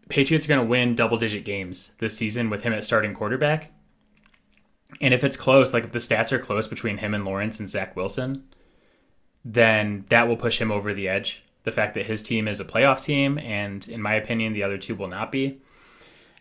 Patriots are going to win double digit games this season with him at starting quarterback. And if it's close, like if the stats are close between him and Lawrence and Zach Wilson, then that will push him over the edge. The fact that his team is a playoff team, and in my opinion, the other two will not be.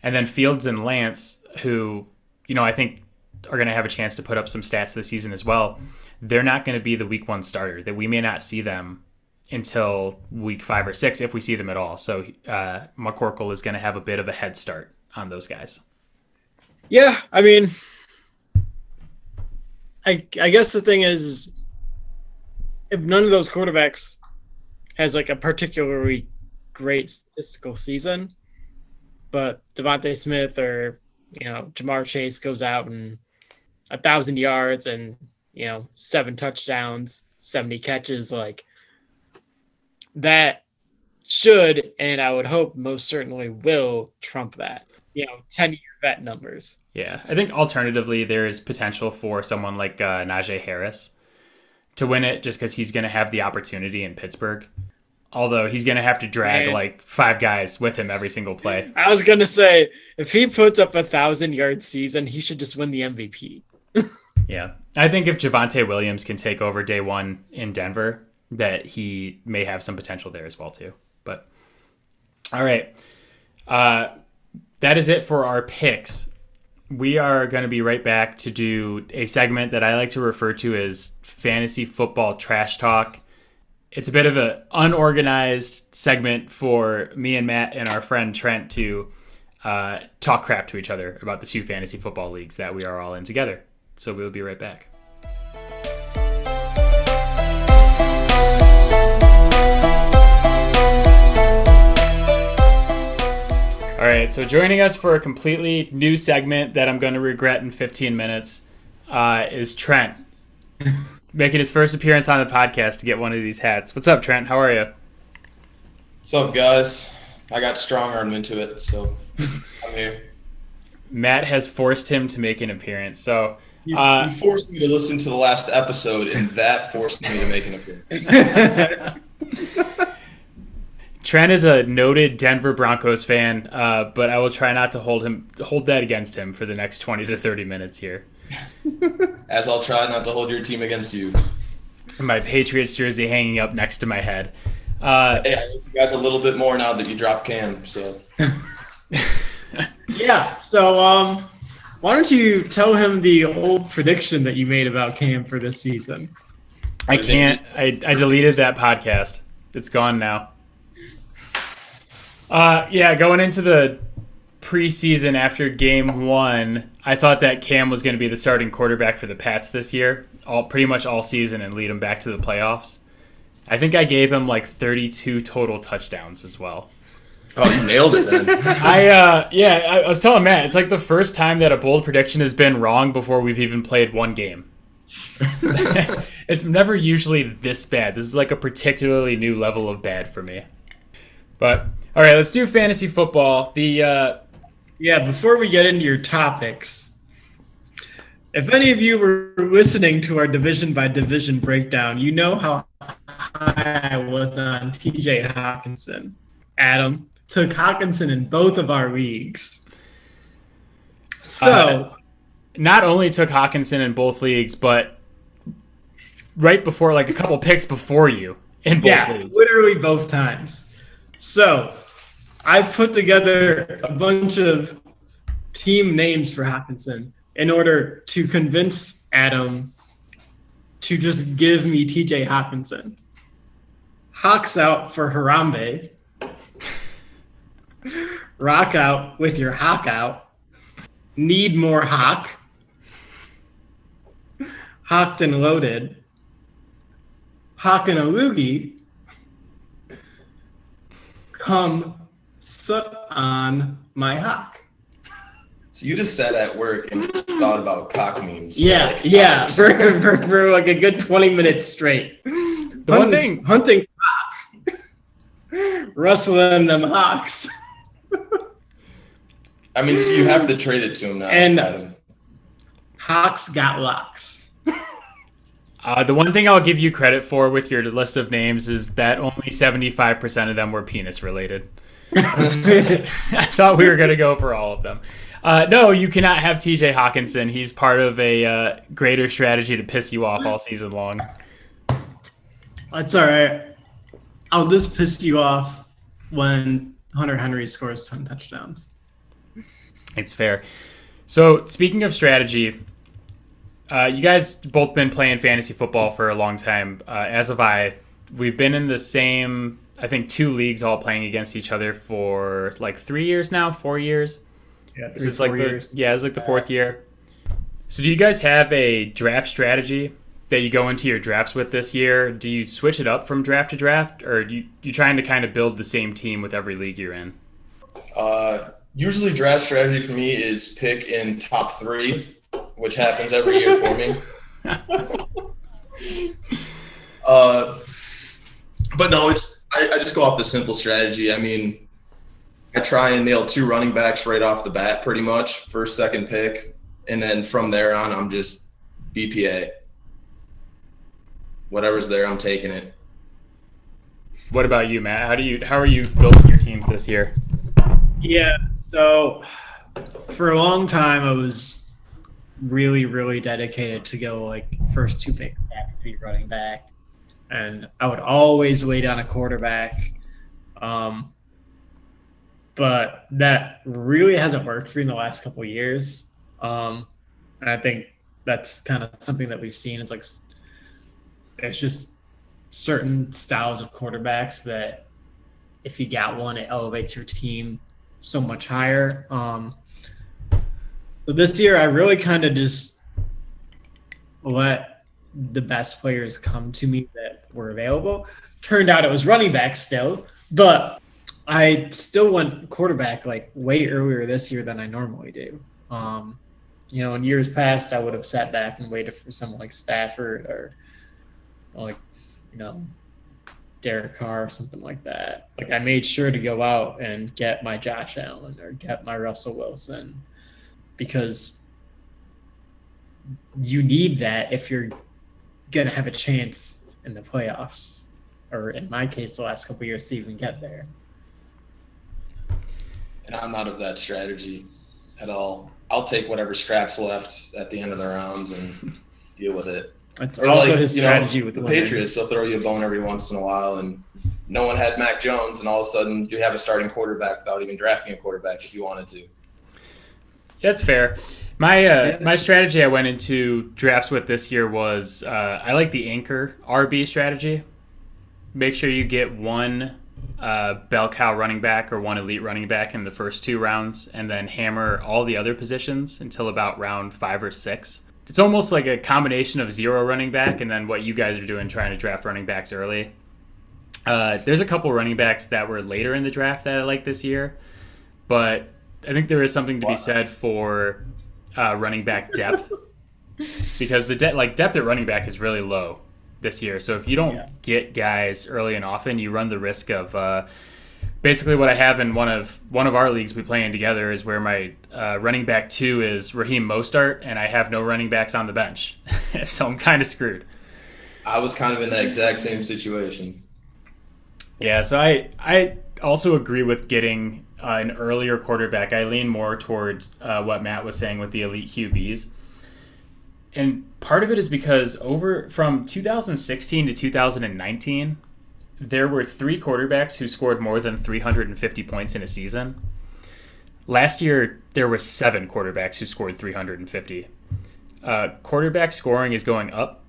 And then Fields and Lance, who, you know, I think are going to have a chance to put up some stats this season as well. They're not going to be the week one starter. That we may not see them until week five or six if we see them at all. So uh, McCorkle is going to have a bit of a head start on those guys. Yeah, I mean, I I guess the thing is, if none of those quarterbacks has like a particularly great statistical season, but DeVonta Smith or you know Ja'Marr Chase goes out and a thousand yards and you know seven touchdowns, seventy catches, like that should and I would hope most certainly will trump that. You know, ten year vet numbers. Yeah, I think alternatively there is potential for someone like uh, Najee Harris to win it just because he's going to have the opportunity in Pittsburgh. Although he's going to have to drag Man. like five guys with him every single play. I was gonna say if he puts up a thousand yard season, he should just win the MVP. Yeah, I think if Javonte Williams can take over day one in Denver, that he may have some potential there as well too. But all right, uh, that is it for our picks. We are going to be right back to do a segment that I like to refer to as fantasy football trash talk. it's a bit of an unorganized segment for me and Matt and our friend Trent to uh, talk crap to each other about the two fantasy football leagues that we are all in together. So we'll be right back. All right, so joining us for a completely new segment that I'm going to regret in 15 minutes uh, is Trent, making his first appearance on the podcast to get one of these hats. What's up, Trent? How are you? What's up, guys? I got strong arm into it, so I'm here. Matt has forced him to make an appearance. So You, Uh, you forced me to listen to the last episode, and that forced me to make an appearance. Trent is a noted Denver Broncos fan, uh, but I will try not to hold him hold that against him for the next 20 to 30 minutes here. As I'll try not to hold your team against you. My Patriots jersey hanging up next to my head. Uh, Hey, I like you guys a little bit more now that you dropped Cam. So yeah. So, um, why don't you tell him the old prediction that you made about Cam for this season? I can't. I, I deleted that podcast. It's gone now. Uh, yeah, going into the preseason after game one, I thought that Cam was going to be the starting quarterback for the Pats this year, all pretty much all season, and lead them back to the playoffs. I think I gave him like 32 total touchdowns as well. Oh, you nailed it then. I uh, yeah, I, I was telling Matt, it's like the first time that a bold prediction has been wrong before we've even played one game. it's never usually this bad. This is like a particularly new level of bad for me. But all right, let's do fantasy football. The uh, Yeah. Before we get into your topics, if any of you were listening to our division by division breakdown, you know how high I was on TJ Hockenson. Adam took Hockenson in both of our leagues. So. Uh, not only took Hockenson in both leagues, but right before, like a couple picks before you in both yeah, leagues. literally both times. So I put together a bunch of team names for Hockenson in order to convince Adam to just give me TJ Hockenson. Hawks out for Harambe. Rock out with your Hawk out. Need more Hawk. Hawked and loaded. Hawk and a loogie come sit on my hawk. So you just sat at work and just thought about cock memes. Yeah, Like, yeah, for, for, for like a good 20 minutes straight. The one thing hunting hawk, rustling them hawks. I mean, so you have to trade it to him now. And- Adam. Hawks got locks. Uh, the one thing I'll give you credit for with your list of names is that only 75% of them were penis related. I thought we were going to go for all of them. Uh, no, you cannot have TJ Hockenson. He's part of a uh, greater strategy to piss you off all season long. That's all right. I'll just piss you off when Hunter Henry scores 10 touchdowns. It's fair. So, speaking of strategy, uh, you guys both been playing fantasy football for a long time. Uh, as have I. We've been in the same, I think, two leagues all playing against each other for like three years now, four years. Yeah, This is like the yeah, it's like the fourth year. So, do you guys have a draft strategy that you go into your drafts with this year? Do you switch it up from draft to draft, or do you you trying to kind of build the same team with every league you're in? Uh, usually, draft strategy for me is pick in top three, which happens every year for me. Uh, but no, it's I, I just go off the simple strategy. I mean, I try and nail two running backs right off the bat, pretty much first, second pick, and then from there on, I'm just BPA. Whatever's there, I'm taking it. What about you, Matt? How do you how are you building your teams this year? Yeah, so for a long time I was really, really dedicated to go like first two picks back to be running back. And I would always lay down a quarterback. Um, but that really hasn't worked for me in the last couple years. Um, and I think that's kind of something that we've seen is like it's just certain styles of quarterbacks that if you got one, it elevates your team so much higher. Um, but this year, I really kind of just let the best players come to me that were available. Turned out it was running back still, but I still went quarterback like way earlier this year than I normally do. Um, you know, in years past, I would have sat back and waited for someone like Stafford or like, you know, Derek Carr or something like that. Like I made sure to go out and get my Josh Allen or get my Russell Wilson because you need that if you're gonna have a chance in the playoffs, or in my case, the last couple years to even get there. And I'm not of that strategy at all. I'll take whatever scraps left at the end of the rounds and deal with it. That's Or also like, his you know, strategy with the winning. Patriots. They'll throw you a bone every once in a while, and no one had Mac Jones, and all of a sudden you have a starting quarterback without even drafting a quarterback if you wanted to. That's fair. My uh, Yeah. my strategy I went into drafts with this year was uh, I like the anchor RB strategy. Make sure you get one uh, bell cow running back or one elite running back in the first two rounds, and then hammer all the other positions until about round five or six. It's almost like a combination of zero running back and then what you guys are doing trying to draft running backs early. Uh, there's a couple running backs that were later in the draft that I like this year, but I think there is something to be said for uh, running back depth because the de- like depth at running back is really low this year. So if you don't Yeah. get guys early and often, you run the risk of uh, basically what I have in one of one of our leagues we play in together is where my uh, running back two is Raheem Mostert, and I have no running backs on the bench, so I'm kind of screwed. I was kind of in that exact same situation. Yeah, so I I also agree with getting uh, an earlier quarterback. I lean more toward uh, what Matt was saying with the elite QBs, and part of it is because over from 2016 to 2019, there were three quarterbacks who scored more than 350 points in a season. Last year, there were seven quarterbacks who scored 350. Uh, quarterback scoring is going up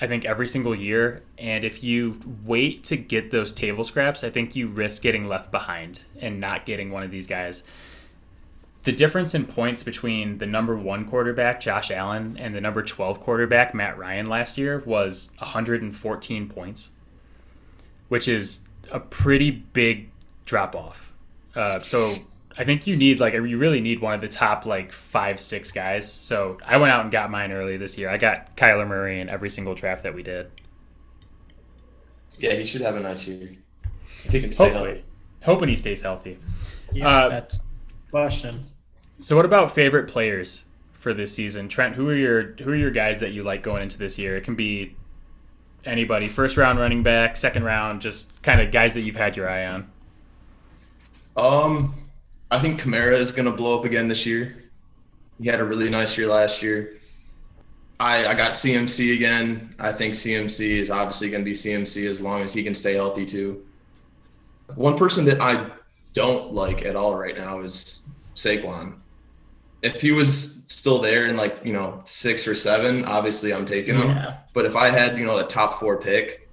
I think every single year. And if you wait to get those table scraps, I think you risk getting left behind and not getting one of these guys. The difference in points between the number one quarterback, Josh Allen, and the number 12 quarterback, Matt Ryan, last year was 114 points, which is a pretty big drop off. Uh, so I think you need like you really need one of the top like five six guys. So I went out and got mine early this year. I got Kyler Murray in every single draft that we did. Yeah, he should have a nice year. If he can stay Hopefully, healthy. hoping he stays healthy. Yeah, Uh, that's the question. So what about favorite players for this season? Trent, who are your who are your guys that you like going into this year? It can be anybody, first round running back, second round, just kind of guys that you've had your eye on. Um, I think Kamara is going to blow up again this year. He had a really nice year last year. I, I got CMC again. I think CMC is obviously going to be CMC as long as he can stay healthy too. One person that I don't like at all right now is Saquon. If he was still there in like you know six or seven, obviously I'm taking him. Yeah. But if I had you know the top four pick,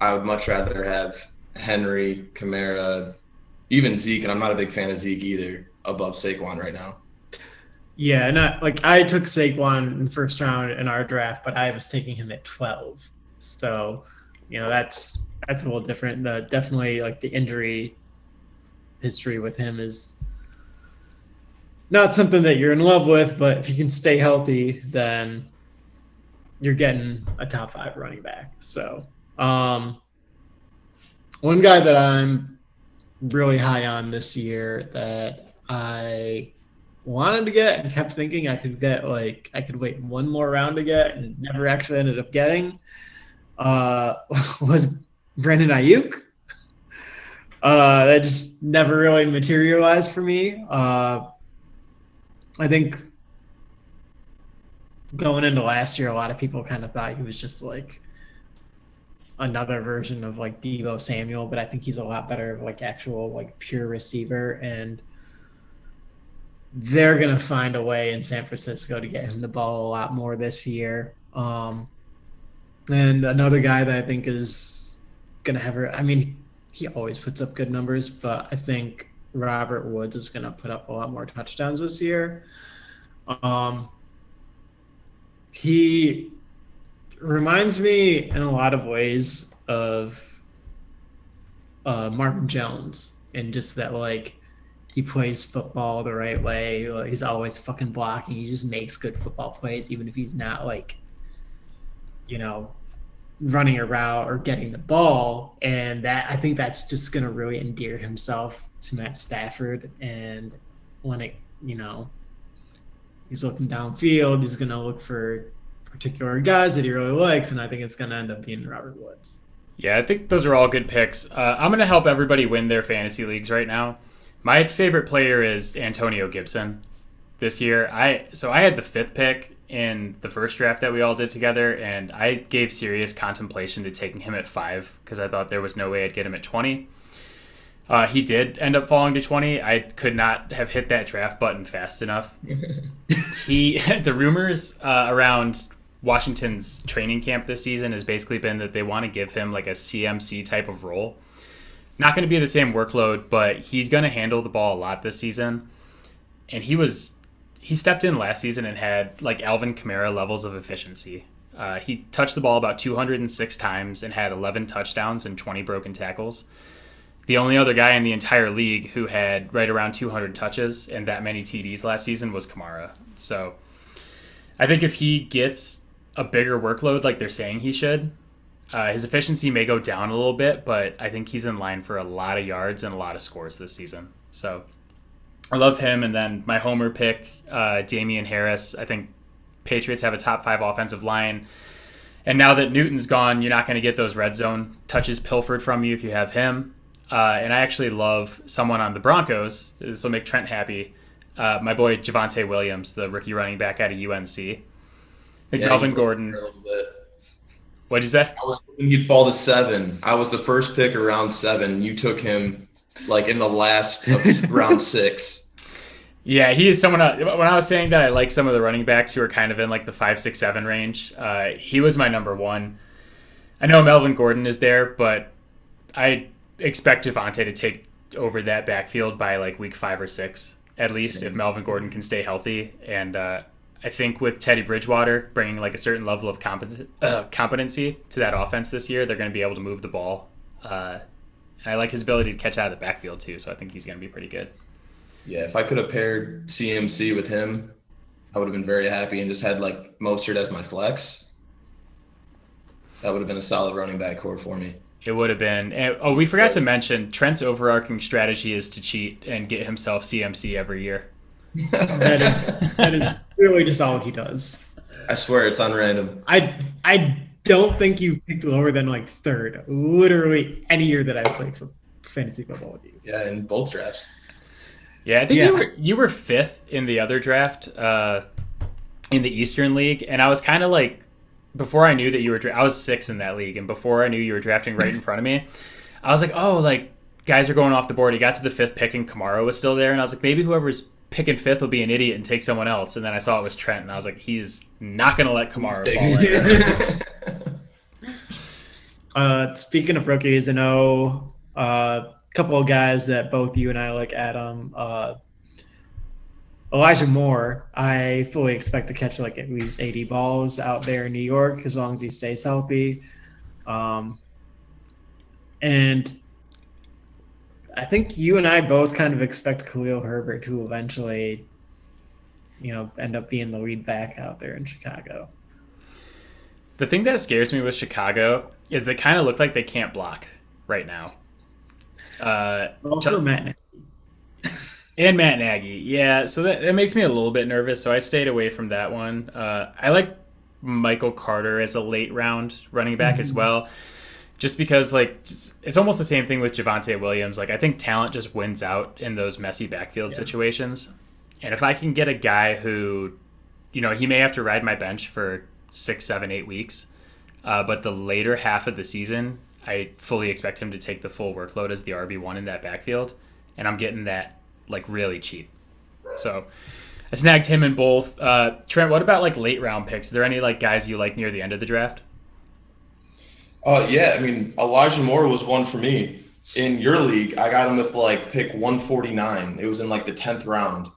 I would much rather have Henry, Kamara, even Zeke, and I'm not a big fan of Zeke either, above Saquon right now. Yeah, and not like I took Saquon in the first round in our draft, but I was taking him at twelve. So, you know, that's that's a little different. The, definitely, like the injury history with him is not something that you're in love with. But if you can stay healthy, then you're getting a top five running back. So, um, one guy that I'm really high on this year that I wanted to get and kept thinking I could get like I could wait one more round to get and never actually ended up getting uh, was Brandon Aiyuk. Uh, that just never really materialized for me. Uh, I think going into last year, a lot of people kind of thought he was just like another version of like Deebo Samuel, but I think he's a lot better of like actual like pure receiver and they're gonna find a way in San Francisco to get him the ball a lot more this year. Um, and another guy that I think is gonna have her. I mean, he always puts up good numbers, but I think Robert Woods is gonna put up a lot more touchdowns this year. Um, he reminds me in a lot of ways of uh, Martin Jones, and just that like he plays football the right way. He's always fucking blocking. He just makes good football plays, even if he's not like, you know, running a route or getting the ball. And that I think that's just gonna really endear himself to Matt Stafford. And when it, you know, he's looking downfield, he's gonna look for particular guys that he really likes, and I think it's gonna end up being Robert Woods. Yeah, I think those are all good picks. Uh, I'm going to help everybody win their fantasy leagues right now. My favorite player is Antonio Gibson this year. I so I had the fifth pick in the first draft that we all did together, and I gave serious contemplation to taking him at five because I thought there was no way I'd get him at 20. Uh, he did end up falling to 20. I could not have hit that draft button fast enough. he the rumors uh, around Washington's training camp this season has basically been that they want to give him like a CMC type of role. Not going to be the same workload, but he's going to handle the ball a lot this season. And he was he stepped in last season and had like Alvin Kamara levels of efficiency. Uh, he touched the ball about 206 times and had 11 touchdowns and 20 broken tackles. The only other guy in the entire league who had right around 200 touches and that many TDs last season was Kamara. So I think if he gets a bigger workload like they're saying he should, uh, his efficiency may go down a little bit, but I think he's in line for a lot of yards and a lot of scores this season. So I love him. And then my homer pick, uh, Damien Harris. I think Patriots have a top five offensive line. And now that Newton's gone, you're not going to get those red zone touches pilfered from you if you have him. Uh, and I actually love someone on the Broncos. This will make Trent happy. Uh, my boy Javonte Williams, the rookie running back out of UNC. I think Yeah, Melvin Gordon. there a little bit. What'd you say? I was hoping he'd fall to seven. I was the first pick around seven. You took him like in the last of round six. Yeah, he is someone. uh, When I was saying that I like some of the running backs who are kind of in like the five, six, seven range, uh, he was my number one. I know Melvin Gordon is there, but I expect Devontae to take over that backfield by like week five or six at least if Melvin Gordon can stay healthy. And uh, I think with Teddy Bridgewater bringing like a certain level of compet- uh, competency to that offense this year, they're going to be able to move the ball. And I like his ability to catch out of the backfield too, so I think he's going to be pretty good. Yeah, if I could have paired CMC with him, I would have been very happy and just had like Mostert as my flex. That would have been a solid running back core for me. It would have been. and- oh, we forgot to mention Trent's overarching strategy is to cheat and get himself CMC every year. That is that is really just all he does. I swear it's on random. I I don't think you picked lower than like third. Literally any year that I've played for fantasy football with you. Yeah, in both drafts. Yeah, I think Yeah. you were you were fifth in the other draft, uh, in the Eastern League, and I was kind of like, before I knew that you were, dra- I was sixth in that league, and before I knew you were drafting right in front of me, I was like, oh, like guys are going off the board. He got to the fifth pick, and Kamara was still there, and I was like, maybe whoever's picking fifth will be an idiot and take someone else, and then I saw it was Trent, and I was like, he's not gonna let Kamara fall. Uh, speaking of rookies, I know uh, a couple of guys that both you and I like, Adam. Uh, Elijah Moore, I fully expect to catch like at least 80 balls out there in New York as long as he stays healthy. Um, and I think you and I both kind of expect Khalil Herbert to eventually, you know, end up being the lead back out there in Chicago. The thing that scares me with Chicago is they kind of look like they can't block right now. Uh, Also, Matt. And Matt Nagy, yeah. So that, that makes me a little bit nervous. So I stayed away from that one. Uh, I like Michael Carter as a late round running back as well, just because like just- it's almost the same thing with Javonte Williams. Like I think talent just wins out in those messy backfield situations. And if I can get a guy who, you know, he may have to ride my bench for six, seven, eight weeks, uh, but the later half of the season, I fully expect him to take the full workload as the RB one in that backfield, and I'm getting that like really cheap. So I snagged him in both. Uh, Trent, what about like late round picks? Is there any like guys you like near the end of the draft? Uh, yeah, I mean Elijah Moore was one for me in your league. I got him with like pick 149. It was in like the 10th round,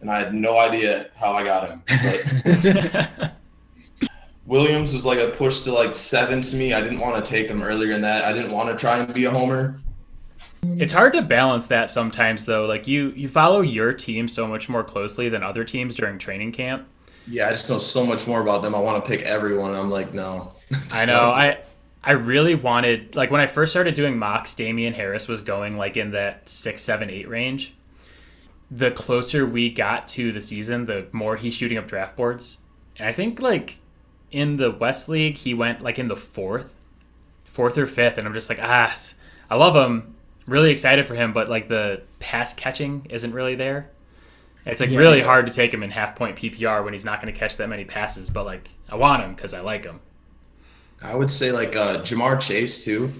and I had no idea how I got him. But Williams was like a push to like seven to me. I didn't want to take him earlier in that. I didn't want to try and be a homer. It's hard to balance that sometimes though. Like you you follow your team so much more closely than other teams during training camp. Yeah, I just know so much more about them. I want to pick everyone. I'm like, no. I know. I I really wanted like when I first started doing mocks, Damien Harris was going like in that six, seven, eight range. The closer we got to the season, the more he's shooting up draft boards. And I think like in the West League, he went like in the fourth, fourth or fifth, and I'm just like, ah, I love him, really excited for him, but like the pass catching isn't really there. It's like Yeah. really hard to take him in half point PPR when he's not going to catch that many passes, but like I want him because I like him. I would say like uh, Ja'Marr Chase too.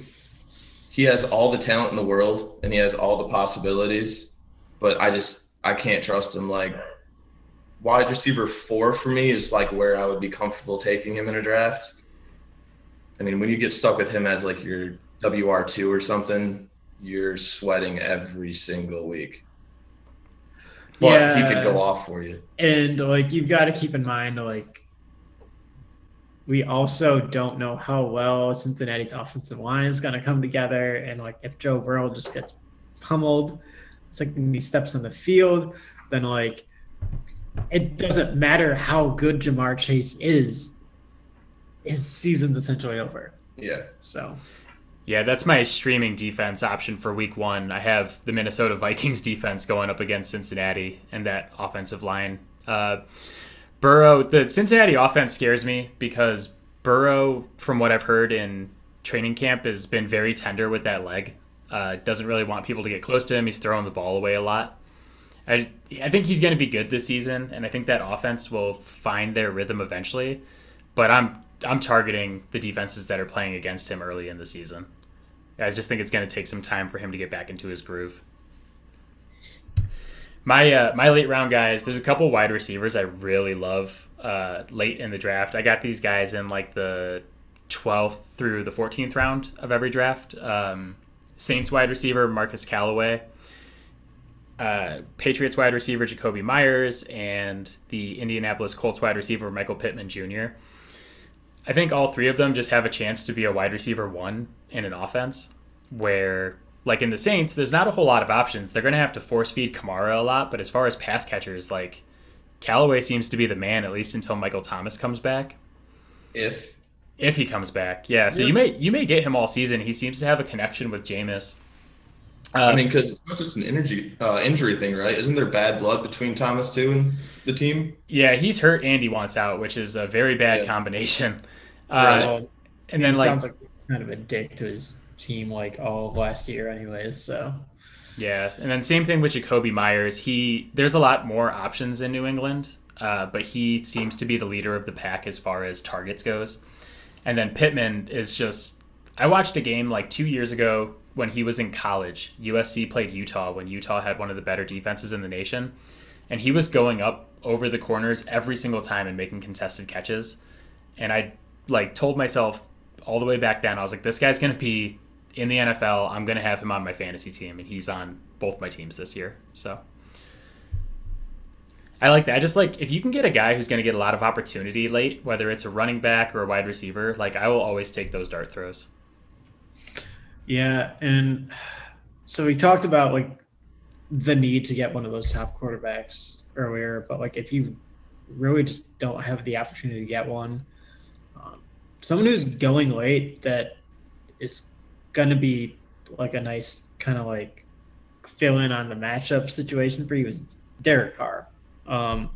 He has all the talent in the world and he has all the possibilities, but I just I can't trust him. Like wide receiver four for me is like where I would be comfortable taking him in a draft. I mean, when you get stuck with him as like your WR two or something, you're sweating every single week. But he Yeah. could go off for you. and like you've got to keep in mind like we also don't know how well Cincinnati's offensive line is going to come together and like if Joe Burrow just gets pummeled it's like he steps on the field then like it doesn't matter how good Ja'Marr Chase is his season's essentially over Yeah. so Yeah, that's my streaming defense option for week one. I have the Minnesota Vikings defense going up against Cincinnati and that offensive line. Uh, Burrow, the Cincinnati offense scares me because Burrow, from what I've heard in training camp, has been very tender with that leg. Uh, doesn't really want people to get close to him. He's throwing the ball away a lot. I, I think he's going to be good this season, and I think that offense will find their rhythm eventually. But I'm I'm targeting the defenses that are playing against him early in the season. I just think it's going to take some time for him to get back into his groove. My uh, my late round guys, there's a couple wide receivers I really love uh, late in the draft. I got these guys in like the 12th through the 14th round of every draft. Um, Saints wide receiver Marquez Callaway, uh, Patriots wide receiver Jakobi Meyers, and the Indianapolis Colts wide receiver Michael Pittman Jr. I think all three of them just have a chance to be a wide receiver one in an offense where, like in the Saints, there's not a whole lot of options. They're going to have to force feed Kamara a lot, but as far as pass catchers, like Callaway seems to be the man at least until Michael Thomas comes back. If If he comes back, yeah. So Yeah. you may you may get him all season. He seems to have a connection with Jameis. Uh, I mean, because it's not just an energy uh, injury thing, right? Isn't there bad blood between Thomas too and the team? yeah, he's hurt and he wants out, which is a very bad Yeah. combination. Uh, Right. Well, And then he like sounds like kind of a dick to his team like all of last year anyways so Yeah, and then same thing with Jakobi Meyers. He there's a lot more options in New England, uh, but he seems to be the leader of the pack as far as targets goes. And then Pittman is just. I watched a game like two years ago when he was in college. USC played Utah when Utah had one of the better defenses in the nation, and he was going up over the corners every single time and making contested catches. And I like told myself all the way back then, I was like, this guy's gonna be in the NFL. I'm gonna have him on my fantasy team, and he's on both my teams this year. So I like that. I just like if you can get a guy who's gonna get a lot of opportunity late, whether it's a running back or a wide receiver, like I will always take those dart throws. Yeah, and so we talked about like the need to get one of those top quarterbacks earlier, but like if you really just don't have the opportunity to get one, um, someone who's going late that is gonna be like a nice kind of like fill in on the matchup situation for you is Derek Carr. Um,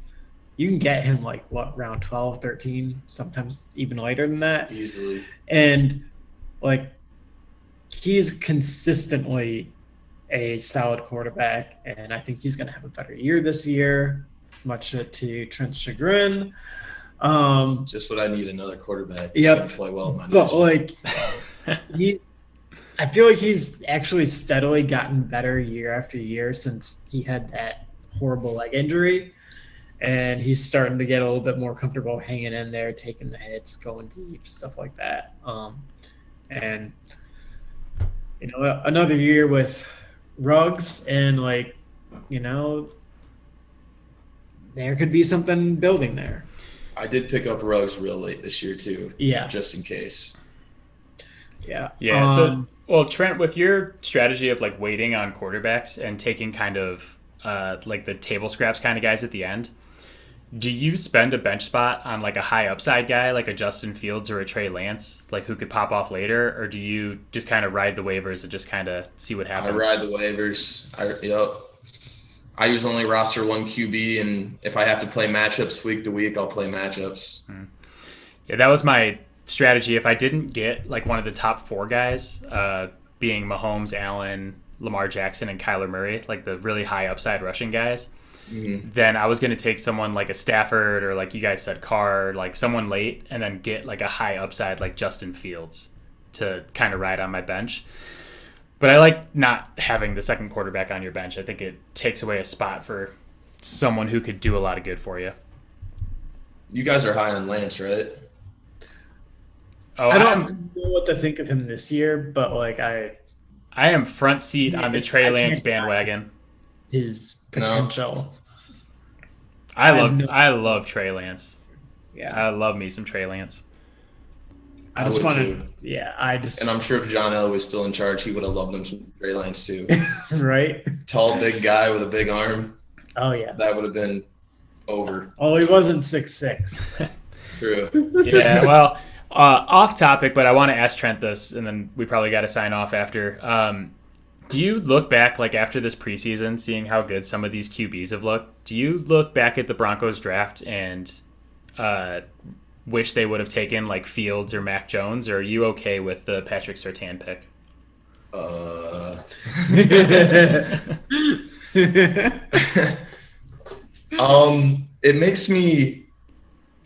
you can get him like what round 12, 13, sometimes even later than that Easily. and like he's consistently a solid quarterback and i think he's going to have a better year this year. Much to trent's chagrin. Um Just what I need another quarterback. Yep. Play well in my but like he i feel like he's actually steadily gotten better year after year since he had that horrible leg injury. And he's starting to get a little bit more comfortable hanging in there taking the hits going deep stuff like that. Um and you know another year with Ruggs and like you know there could be something building there. I did pick up Ruggs real late this year too, Yeah, just in case. yeah, Yeah. so, Um, well, Trent, with your strategy of like waiting on quarterbacks and taking kind of uh, like the table scraps kind of guys at the end, do you spend a bench spot on like a high upside guy like a Justin Fields or a Trey Lance, like who could pop off later, or do you just kind of ride the waivers and just kind of see what happens? I ride the waivers. I yep. I use only roster one QB, and if I have to play matchups week to week, I'll play matchups. Yeah, that was my strategy. If I didn't get like one of the top four guys, uh, being Mahomes, Allen, Lamar Jackson, and Kyler Murray, like the really high upside rushing guys, Mhm. then I was going to take someone like a Stafford or like you guys said, Carr, like someone late, and then get like a high upside like Justin Fields to kind of ride on my bench. But I like not having the second quarterback on your bench. I think it takes away a spot for someone who could do a lot of good for you. You guys are high on Lance, right? Oh, I I'm- don't know what to think of him this year, but like I I am front seat on the Trey Lance bandwagon. his No. Potential. I I love have no- I love Trey Lance. Yeah, I love me some Trey Lance. I I just would want to. too. Yeah, I just And I'm sure if John L was still in charge, he would have loved him some Trey Lance too. right. Tall, big guy with a big arm. Oh yeah. That would have been over. Oh, he wasn't six six. True. Yeah, well, uh, off topic, but I want to ask Trent this, and then we probably got to sign off after. Um, do you look back, like after this preseason, seeing how good some of these QBs have looked? Do you look back at the Broncos draft and uh, wish they would have taken like Fields or Mac Jones, or are you okay with the Patrick Surtain pick? Uh, um, it makes me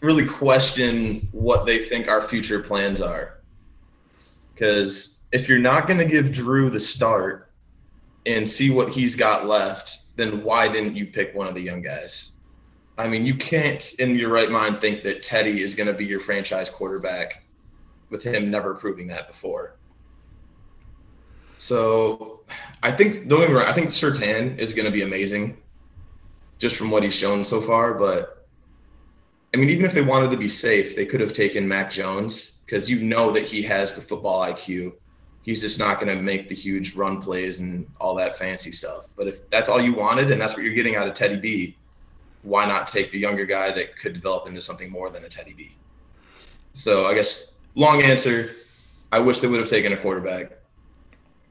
really question what they think our future plans are. Because if you're not going to give Drew the start and see what he's got left, then why didn't you pick one of the young guys? I mean, you can't, in your right mind, think that Teddy is going to be your franchise quarterback with him never proving that before. So I think don't get I think Surtain is going to be amazing, just from what he's shown so far. But I mean, even if they wanted to be safe, they could have taken Mac Jones because you know that he has the football IQ. He's just not going to make the huge run plays and all that fancy stuff. But if that's all you wanted and that's what you're getting out of Teddy B, why not take the younger guy that could develop into something more than a Teddy B? So I guess long answer. I wish they would have taken a quarterback.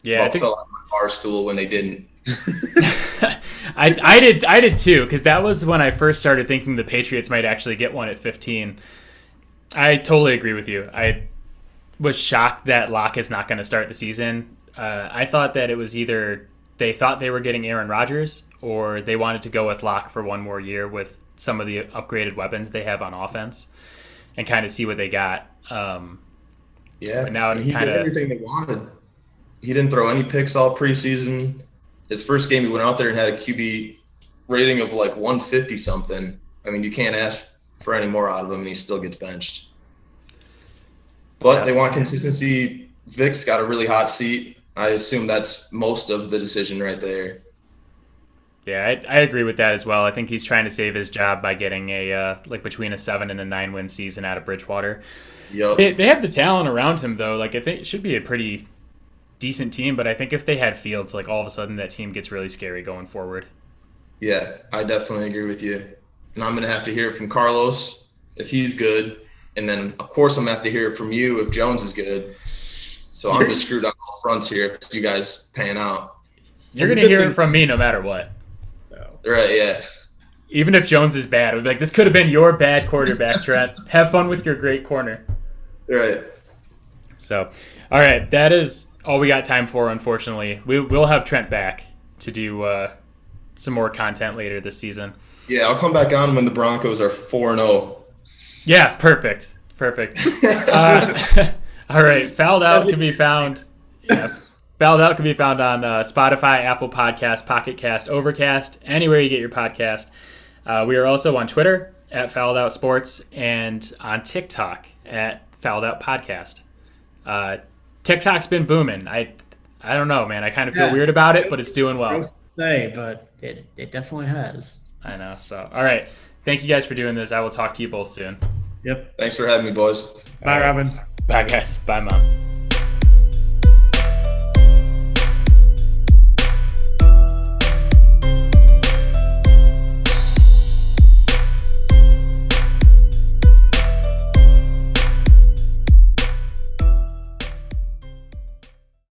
Yeah, I think fell out my bar stool when they didn't. I, I did I did too because that was when I first started thinking the Patriots might actually get one at 15. I totally agree with you. I was shocked that Lock is not going to start the season. Uh, I thought that it was either they thought they were getting Aaron Rodgers or they wanted to go with Lock for one more year with some of the upgraded weapons they have on offense and kind of see what they got. Um, Yeah, But now it he kinda- did everything they wanted. He didn't throw any picks all preseason. His first game, he went out there and had a QB rating of like 150 something. I mean, you can't ask for any more out of him, and he still gets benched. But Yeah. they want consistency. Vic's got a really hot seat. I assume that's most of the decision right there. Yeah, I, I agree with that as well. I think he's trying to save his job by getting a uh, like between a seven and a nine win season out of Bridgewater. Yup. They, they have the talent around him though. Like I think it should be a pretty decent team. But I think if they had Fields, like all of a sudden that team gets really scary going forward. Yeah, I definitely agree with you. And I'm going to have to hear it from Carlos if he's good. And then, of course, I'm going to have to hear it from you if Jones is good. So I'm just screwed on all fronts here if you guys pan out. You're gonna hear it from me no matter what. Right, yeah. Even if Jones is bad, we'd be like, this could have been your bad quarterback, Trent. have fun with your great corner. Right. So, all right, that is all we got time for. Unfortunately, we will have Trent back to do uh, some more content later this season. Yeah, I'll come back on when the Broncos are 4 0. Yeah, perfect, perfect. Uh, all right, fouled out can be found. Yeah, fouled out can be found on uh, Spotify, Apple Podcast, Pocket Cast, Overcast, anywhere you get your podcast. Uh, we are also on Twitter at Fouled Out Sports and on TikTok at Fouled Out Podcast. Uh, TikTok's been booming. I I don't know, man. I kind of feel Yeah. weird about it, but it's doing well. Say, but it, it definitely has. I know. So, all right. Thank you guys for doing this. I will talk to you both soon. Yep. Thanks for having me, boys. Bye, Robin. Bye, guys. Bye, mom.